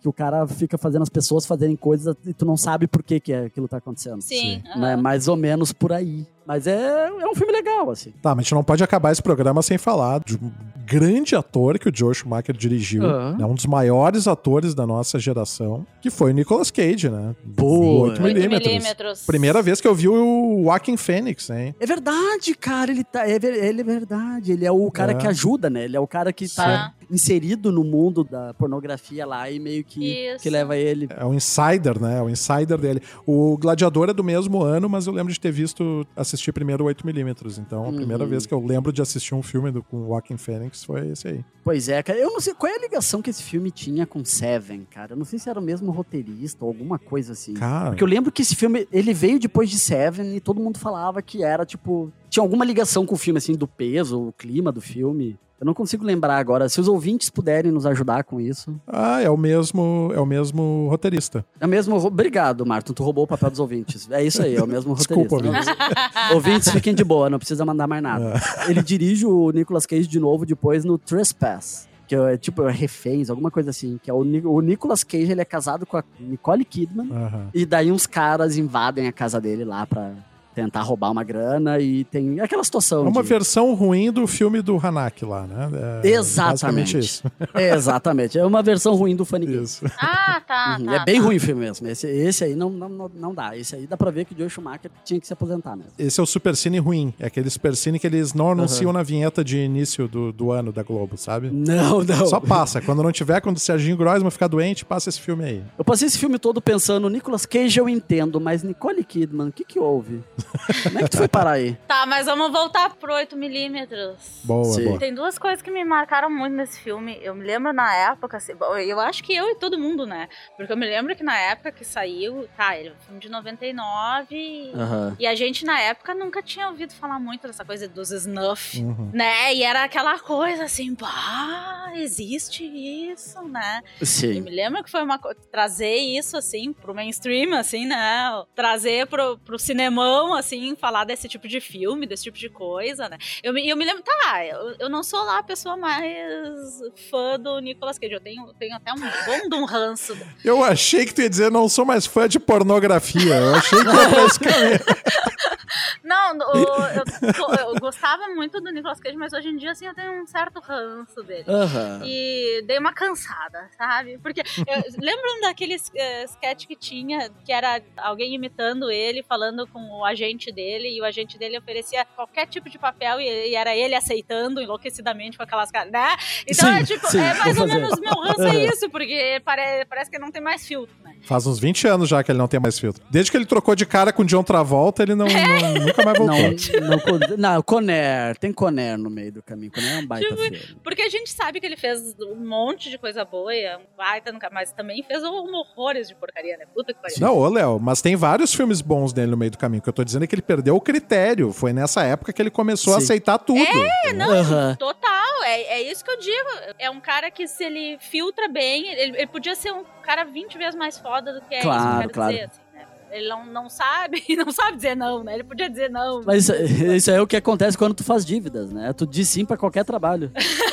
que o cara fica fazendo as pessoas fazerem coisas e tu não sabe por que, que é- aquilo tá acontecendo. Sim. Né, aham. mais ou menos por aí. Mas é, é um filme legal, assim. Tá, mas a gente não pode acabar esse programa sem falar de um grande ator que o Joe Schumacher dirigiu, Ah. né, um dos maiores atores da nossa geração, que foi o Nicolas Cage, né? Boa. 8 8 milímetros. Primeira vez que eu vi o Joaquin Phoenix, hein? É verdade, cara, ele, tá, é, ele é verdade. Ele é o cara É. que ajuda, né? Ele é o cara que tá Sim. inserido no mundo da pornografia lá e meio que, Isso. que leva ele. É o insider, né? É o insider dele. O Gladiador é do mesmo ano, mas eu lembro de ter visto, assistir primeiro o 8mm. Então, a primeira Uhum. vez que eu lembro de assistir um filme do, com o Joaquin Phoenix foi esse aí. Pois é, cara. Eu não sei qual é a ligação que esse filme tinha com Seven, cara. Eu não sei se era o mesmo roteirista ou alguma coisa assim. Cara, Porque eu lembro que esse filme, ele veio depois de Seven e todo mundo falava que era, tipo... Tinha alguma ligação com o filme, assim, do peso, o clima do filme. Eu não consigo lembrar agora. Se os ouvintes puderem nos ajudar com isso. ah, é o mesmo, é o mesmo roteirista. É o mesmo... Obrigado, Martin. Tu roubou o papel dos ouvintes. É isso aí, é o mesmo Desculpa, roteirista. *laughs* Não, ouvintes, fiquem de boa, não precisa mandar mais nada. Ele dirige o Nicolas Cage de novo depois no Trespass. Que é tipo é reféns, alguma coisa assim. Que é o, o Nicolas Cage, ele é casado com a Nicole Kidman. Aham. E daí uns caras invadem a casa dele lá pra tentar roubar uma grana e tem aquela situação. É uma de- versão ruim do filme do Hanak lá, né? É Exatamente. isso. É, *laughs* exatamente. É uma versão ruim do Funny Games. Isso. Ah, tá, Uhum, tá. é bem tá. ruim o filme mesmo. Esse, esse aí não, não, não, dá. Esse aí dá pra ver que o Joe Schumacher tinha que se aposentar mesmo. Esse é o Supercine ruim. É aquele Supercine que eles não anunciam na vinheta de início do, do ano da Globo, sabe? Não, não. Só passa. Quando não tiver, quando o Serginho Groisman ficar doente, passa esse filme aí. Eu passei esse filme todo pensando, Nicolas Cage eu entendo, mas Nicole Kidman, o que que houve? Como é que tu foi parar aí? Tá, mas vamos voltar pro 8 milímetros. Boa, Sim. boa. Tem duas coisas que me marcaram muito nesse filme. Eu me lembro na época, assim, eu acho que eu e todo mundo, né? Porque eu me lembro que na época que saiu, tá, ele é um filme de 99. Aham. E a gente, na época, nunca tinha ouvido falar muito dessa coisa dos snuff, Uhum. né? E era aquela coisa assim, pá, existe isso, né? E Sim. me lembro que foi uma coisa. Trazer isso, assim, pro mainstream, assim, né? Trazer pro, pro cinemão, assim, falar desse tipo de filme, desse tipo de coisa, né? Eu, me- eu me lembro, tá, eu, eu não sou lá a pessoa mais fã do Nicolas Cage. Eu tenho, tenho até um bom de um ranço. Eu achei que tu ia dizer não sou mais fã de pornografia. Eu achei que ia pra esse caminho. Não, o- eu, tô- eu gostava muito do Nicolas Cage, mas hoje em dia, assim, eu tenho um certo ranço dele. Aham. E dei uma cansada, sabe? Porque eu, lembram daquele eh, sketch que tinha, que era alguém imitando ele, falando com o agente dele, e o agente dele oferecia qualquer tipo de papel e, e era ele aceitando enlouquecidamente com aquelas caras, né? Então Sim, é tipo, sim, é mais ou fazer. menos meu ranço é isso, porque pare, parece que não tem mais filtro, né? Faz uns 20 anos já que ele não tem mais filtro. Desde que ele trocou de cara com o John Travolta, ele não, não- Nunca mais voltou. Não, não, não, Conner. Tem Conner no meio do caminho. Conner é um baita Tipo, filme. Porque a gente sabe que ele fez um monte de coisa boa, e é um baita, nunca- mas também fez um horrores de porcaria, né? Puta que pariu. Não, ô Léo, mas tem vários filmes bons dele no meio do caminho. O que eu tô dizendo é que ele perdeu o critério. Foi nessa época que ele começou a Sim. aceitar tudo. É, não, Aham. total. É, é isso que eu digo. É um cara que, se ele filtra bem, ele, ele podia ser um cara 20 vezes mais foda do que é Claro, isso que eu quero claro. dizer, assim, né? Ele não, não sabe, *laughs* não sabe dizer não, né? Ele podia dizer não. Mas isso, isso é o que acontece quando tu faz dívidas, né? Tu diz sim pra qualquer trabalho. *laughs*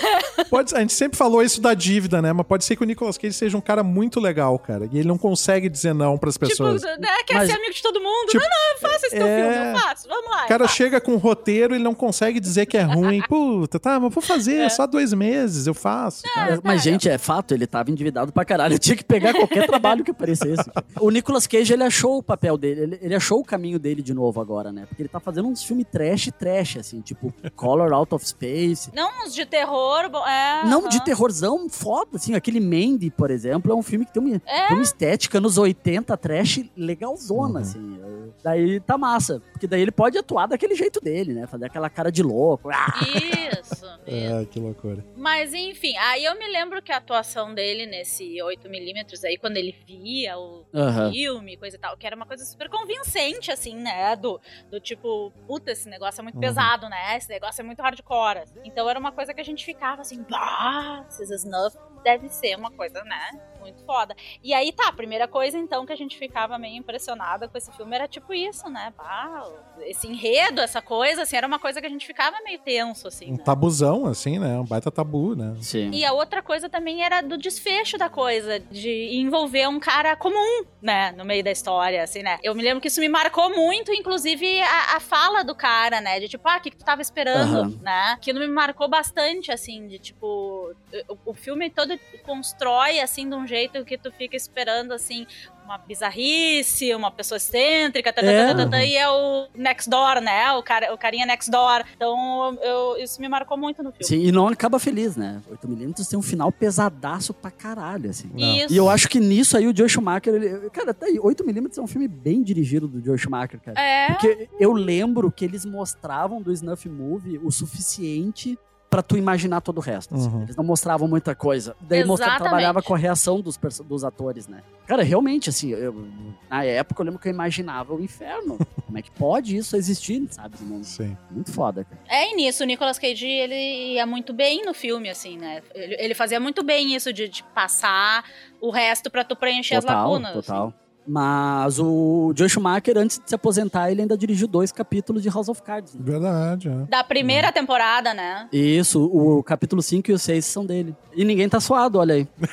Pode, a gente sempre falou isso da dívida, né? Mas pode ser que o Nicolas Cage seja um cara muito legal, cara. E ele não consegue dizer não pras pessoas. Tipo, né, quer Mas- ser amigo de todo mundo. Tipo, não, não, eu faço esse teu é- filme, eu faço. Vamos lá. O cara chega com um roteiro e ele não consegue dizer que é ruim. *laughs* Puta, tá, mas vou fazer, É. só dois meses, eu faço. tá? Mas, gente, é fato, ele tava endividado pra caralho. Eu tinha que pegar qualquer *laughs* trabalho que aparecesse. O Nicolas Cage, ele achou o papel dele, ele, ele achou o caminho dele de novo agora, né? Porque ele tá fazendo uns filmes trash, trash, assim, tipo Color Out of Space. Não uns de terror, bom, é. Não aham. de terrorzão foda, assim. Aquele Mandy, por exemplo, é um filme que tem uma, É. tem uma estética nos 80 trash legalzona, Uhum. assim. Daí tá massa. Porque daí ele pode atuar daquele jeito dele, né? Fazer aquela cara de louco. Ah! Isso, *laughs* isso. É, que loucura. Mas enfim, aí eu me lembro que a atuação dele nesse 8mm aí, quando ele via o Aham. filme, coisa e tal, que era uma coisa super convincente, assim, né? Do, do tipo, puta, esse negócio é muito Uhum. pesado, né? Esse negócio é muito hardcore. Então era uma coisa que a gente ficava assim, bah, esses snuff deve ser uma coisa, né? Muito foda. E aí tá, a primeira coisa então que a gente ficava meio impressionada com esse filme era tipo isso, né? Bah, esse enredo, essa coisa, assim, era uma coisa que a gente ficava meio tenso, assim. Um né? tabuzão, assim, né? Um baita tabu, né? Sim. E a outra coisa também era do desfecho da coisa, de envolver um cara comum, né, no meio da história, assim, né. Eu me lembro que isso me marcou muito, inclusive a, a fala do cara, né, de tipo, ah, o que, que tu tava esperando, Aham. né. Aquilo me marcou bastante, assim, de tipo, o, o filme todo constrói, assim, de um jeito que tu fica esperando, assim, uma bizarrice, uma pessoa excêntrica, tá, tá, É. tá, tá, tá, e é o next door, né, o, cara, o carinha next door. Então, eu, isso me marcou muito no filme. Sim, e não acaba feliz, né? 8mm tem um final pesadaço pra caralho, assim. Isso. E eu acho que nisso aí o Joe Schumacher, ele, cara, tá aí, 8mm é um filme bem dirigido do Joe Schumacher, cara. É. Porque eu lembro que eles mostravam do Snuff Movie o suficiente pra tu imaginar todo o resto. assim. Uhum. Eles não mostravam muita coisa. Daí mostra, Exatamente. trabalhava com a reação dos, dos atores, né? Cara, realmente, assim, eu- na época eu lembro que eu imaginava o inferno. *laughs* Como é que pode isso existir, sabe? Não- Sim. Muito foda, cara. É, e nisso, o Nicolas Cage, ele ia muito bem no filme, assim, né? Ele, ele fazia muito bem isso de, de passar o resto pra tu preencher as Total, lacunas. total. assim. Mas o Joe Schumacher, antes de se aposentar, ele ainda dirigiu dois capítulos de House of Cards. né? Verdade, é. Da primeira temporada, né? Isso, o capítulo 5 e o 6 são dele. E ninguém tá suado, olha aí. *laughs*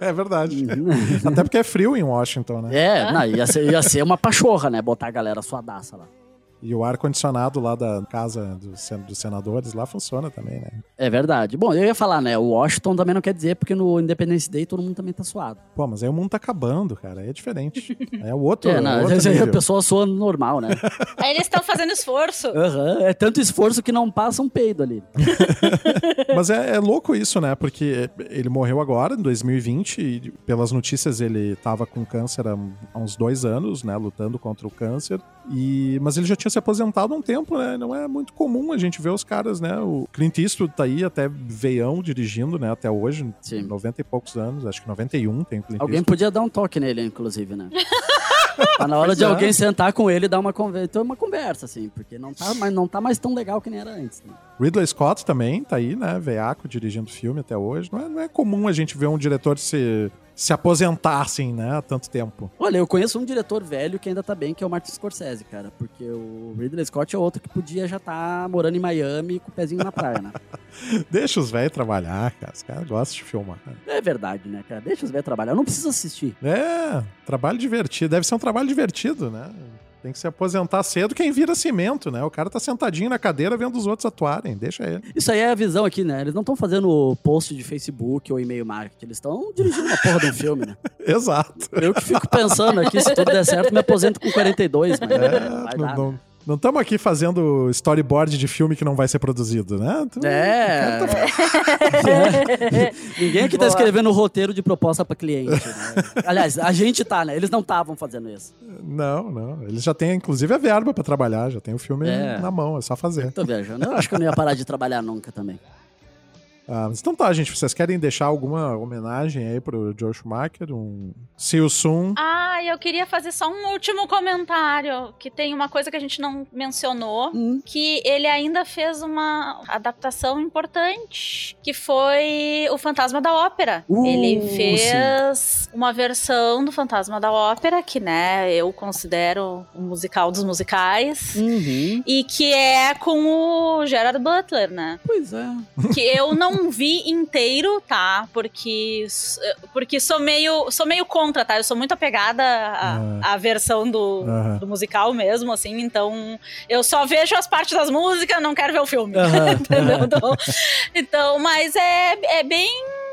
É verdade. *laughs* Até porque é frio em Washington, né? é, não, ia, ser, ia ser uma pachorra, né? Botar a galera suadaça lá. E o ar-condicionado lá da casa dos, sen- dos senadores lá funciona também, né? É verdade. Bom, eu ia falar, né? O Washington também não quer dizer, porque no Independence Day todo mundo também tá suado. Pô, mas aí o mundo tá acabando, cara. Aí é diferente. *laughs* É o outro, é, é não, outro a nível. pessoa soa normal, né? *laughs* Aí eles estão fazendo esforço. Aham, É tanto esforço que não passa um peido ali. *laughs* Mas é, é louco isso, né? Porque ele morreu agora, em 2020, e pelas notícias ele tava com câncer há, há uns dois anos, né? Lutando contra o câncer. E, mas ele já tinha se aposentado há um tempo, né? Não é muito comum a gente ver os caras, né? O Clint Eastwood tá aí até veião dirigindo, né? Até hoje, Sim. 90 e poucos anos, acho que 91 tem o Clint Alguém Eastwood. podia dar um toque nele, inclusive, né? *laughs* Tá na hora Pois de é. alguém sentar com ele e dar uma conversa, uma conversa, assim, porque não tá, mais, não tá mais tão legal que nem era antes. Né? Ridley Scott também tá aí, né? Veiaco dirigindo filme até hoje. Não é, não é comum a gente ver um diretor se, se aposentar, assim, né? Há tanto tempo. Olha, eu conheço um diretor velho que ainda tá bem, que é o Martin Scorsese, cara. Porque o Ridley Scott é outro que podia já estar morando em Miami com o pezinho na praia, né? *laughs* Deixa os velhos trabalhar, cara. Os caras gostam de filmar. É verdade, né, cara? Deixa os velhos trabalhar. Eu não preciso assistir. É, trabalho divertido. Deve ser um trabalho divertido, né? Tem que se aposentar cedo quem vira cimento, né? O cara tá sentadinho na cadeira vendo os outros atuarem. Deixa ele. Isso aí é a visão aqui, né? Eles não estão fazendo post de Facebook ou e-mail marketing. Eles estão dirigindo uma porra de um filme, né? *laughs* Exato. Eu que fico pensando aqui, se tudo der certo, me aposento com 42, mas É, vai não, dar. não- Não estamos aqui fazendo storyboard de filme que não vai ser produzido, né? Tu- É. *laughs* Ninguém aqui tá escrevendo roteiro de proposta pra cliente. Né? Aliás, a gente tá, né? Eles não estavam fazendo isso. Não, não. Eles já têm, inclusive, a verba pra trabalhar, já tem o filme É. na mão, é só fazer. Tô viajando. Eu acho que eu não ia parar de trabalhar nunca também. Ah, então tá, gente. Vocês querem deixar alguma homenagem aí pro Joe Schumacher? Um See You Soon? Ah, eu queria fazer só um último comentário, que tem uma coisa que a gente não mencionou, Hum. que ele ainda fez uma adaptação importante, que foi o Fantasma da Ópera. Uh, ele fez uma versão do Fantasma da Ópera, que, né, eu considero o musical dos musicais. Uhum. E que é com o Gerard Butler, né? Pois é. que eu não *laughs* vi inteiro, tá? Porque porque sou meio sou meio contra, tá? Eu sou muito apegada à, à versão do, Aham. do musical mesmo, assim. Então eu só vejo as partes das músicas, não quero ver o filme, Aham. *laughs* entendeu? Então, então, mas é, é bem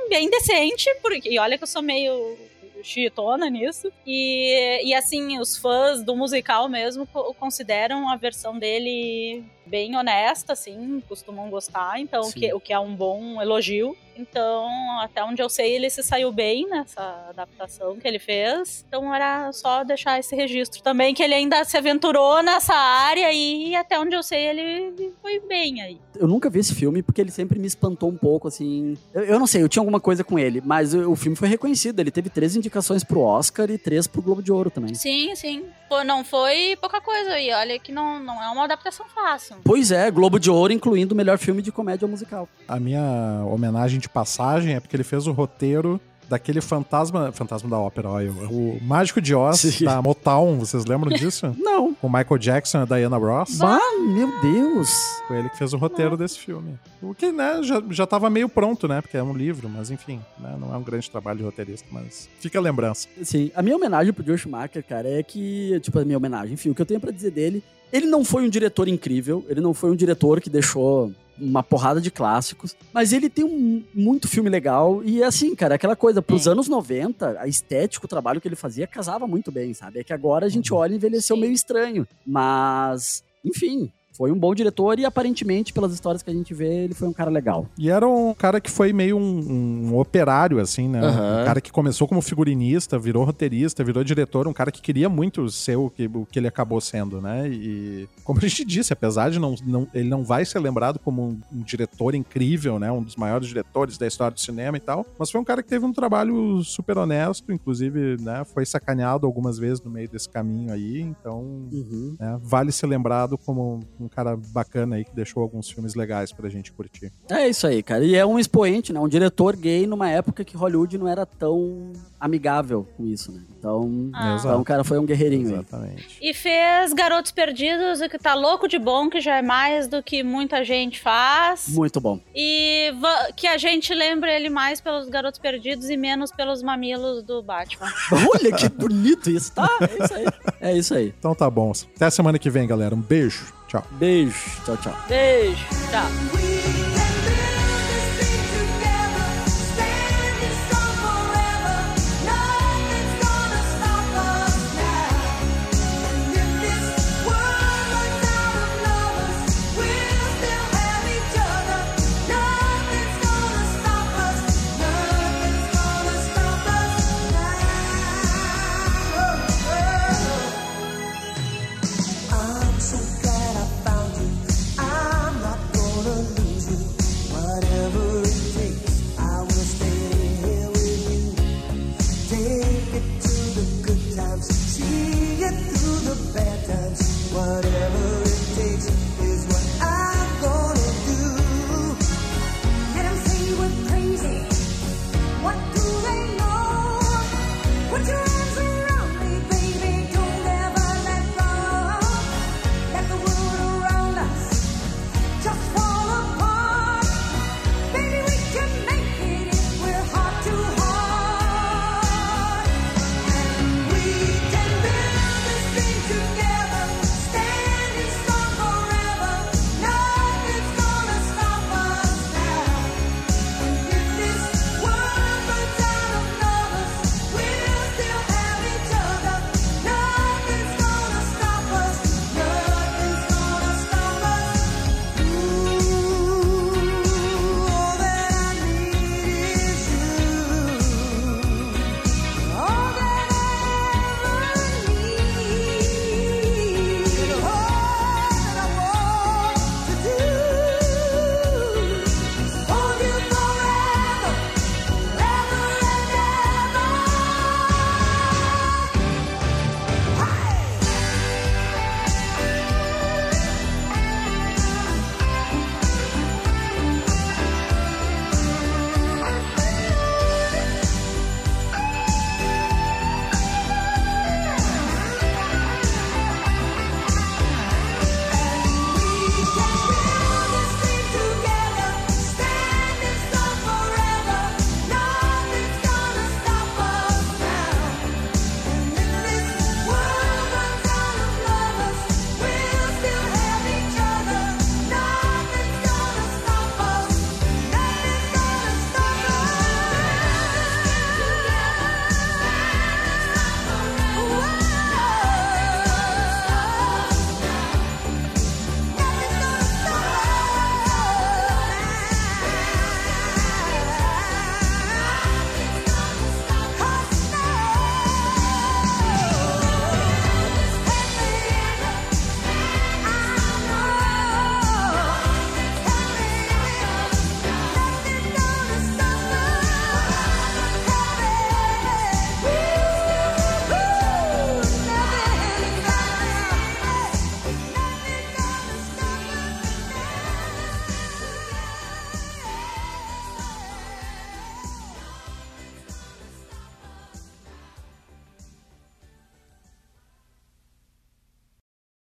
bem decente, porque e olha que eu sou meio chitona nisso. E, e assim, os fãs do musical mesmo co- consideram a versão dele bem honesta, assim, costumam gostar, então o Sim. que, o que é um bom elogio. Então, até onde eu sei, ele se saiu bem nessa adaptação que ele fez. Então era só deixar esse registro também, que ele ainda se aventurou nessa área e até onde eu sei, ele foi bem aí. Eu nunca vi esse filme porque ele sempre me espantou um pouco, assim. Eu, eu não sei, eu tinha alguma coisa com ele, mas o, o filme foi reconhecido. Ele teve três indicações pro Oscar e três pro Globo de Ouro também. Sim, sim. Pô, não foi pouca coisa. E olha que não, não é uma adaptação fácil. Pois é, Globo de Ouro, incluindo o melhor filme de comédia musical. A minha homenagem de passagem é porque ele fez o roteiro daquele fantasma. Fantasma da ópera, olha. O Mágico de Oz, Sim. da Motown, vocês lembram *laughs* disso? Não. Com Michael Jackson e a Diana Ross. Bah, meu Deus. Foi ele que fez o roteiro desse filme. O que, né, já, já tava meio pronto, né? Porque é um livro, mas enfim, né, não é um grande trabalho de roteirista, mas fica a lembrança. Sim, a minha homenagem pro Joe Schumacher, cara, é que, tipo, a minha homenagem, enfim, o que eu tenho pra dizer dele, ele não foi um diretor incrível, ele não foi um diretor que deixou uma porrada de clássicos, mas ele tem um, muito filme legal e assim, cara, aquela coisa, pros É. anos 90, a estética, o trabalho que ele fazia casava muito bem, sabe? É que agora a gente olha e envelheceu Sim. meio estranho, mas, enfim, foi um bom diretor e aparentemente, pelas histórias que a gente vê, ele foi um cara legal. E era um cara que foi meio um, um operário, assim, né? Aham. Um cara que começou como figurinista, virou roteirista, virou diretor, um cara que queria muito ser o que, o que ele acabou sendo, né? E, como a gente disse, apesar de não, não- ele não vai ser lembrado como um, um diretor incrível, né? Um dos maiores diretores da história do cinema e tal, mas foi um cara que teve um trabalho super honesto, inclusive, né? Foi sacaneado algumas vezes no meio desse caminho aí, então Uhum. né, vale ser lembrado como um cara bacana aí que deixou alguns filmes legais pra gente curtir. É isso aí, cara. E é um expoente, né? Um diretor gay numa época que Hollywood não era tão amigável com isso, né? Então, Ah. então o cara foi um guerreirinho aí. Exatamente. E fez Garotos Perdidos, o que tá louco de bom, que já é mais do que muita gente faz. Muito bom. E que a gente lembre ele mais pelos Garotos Perdidos e menos pelos mamilos do Batman. *laughs* Olha que bonito isso, tá? É isso aí. É isso aí. Então tá bom. Até semana que vem, galera. Um beijo. Tchau. Beijo. Tchau, tchau. Beijo. Tchau.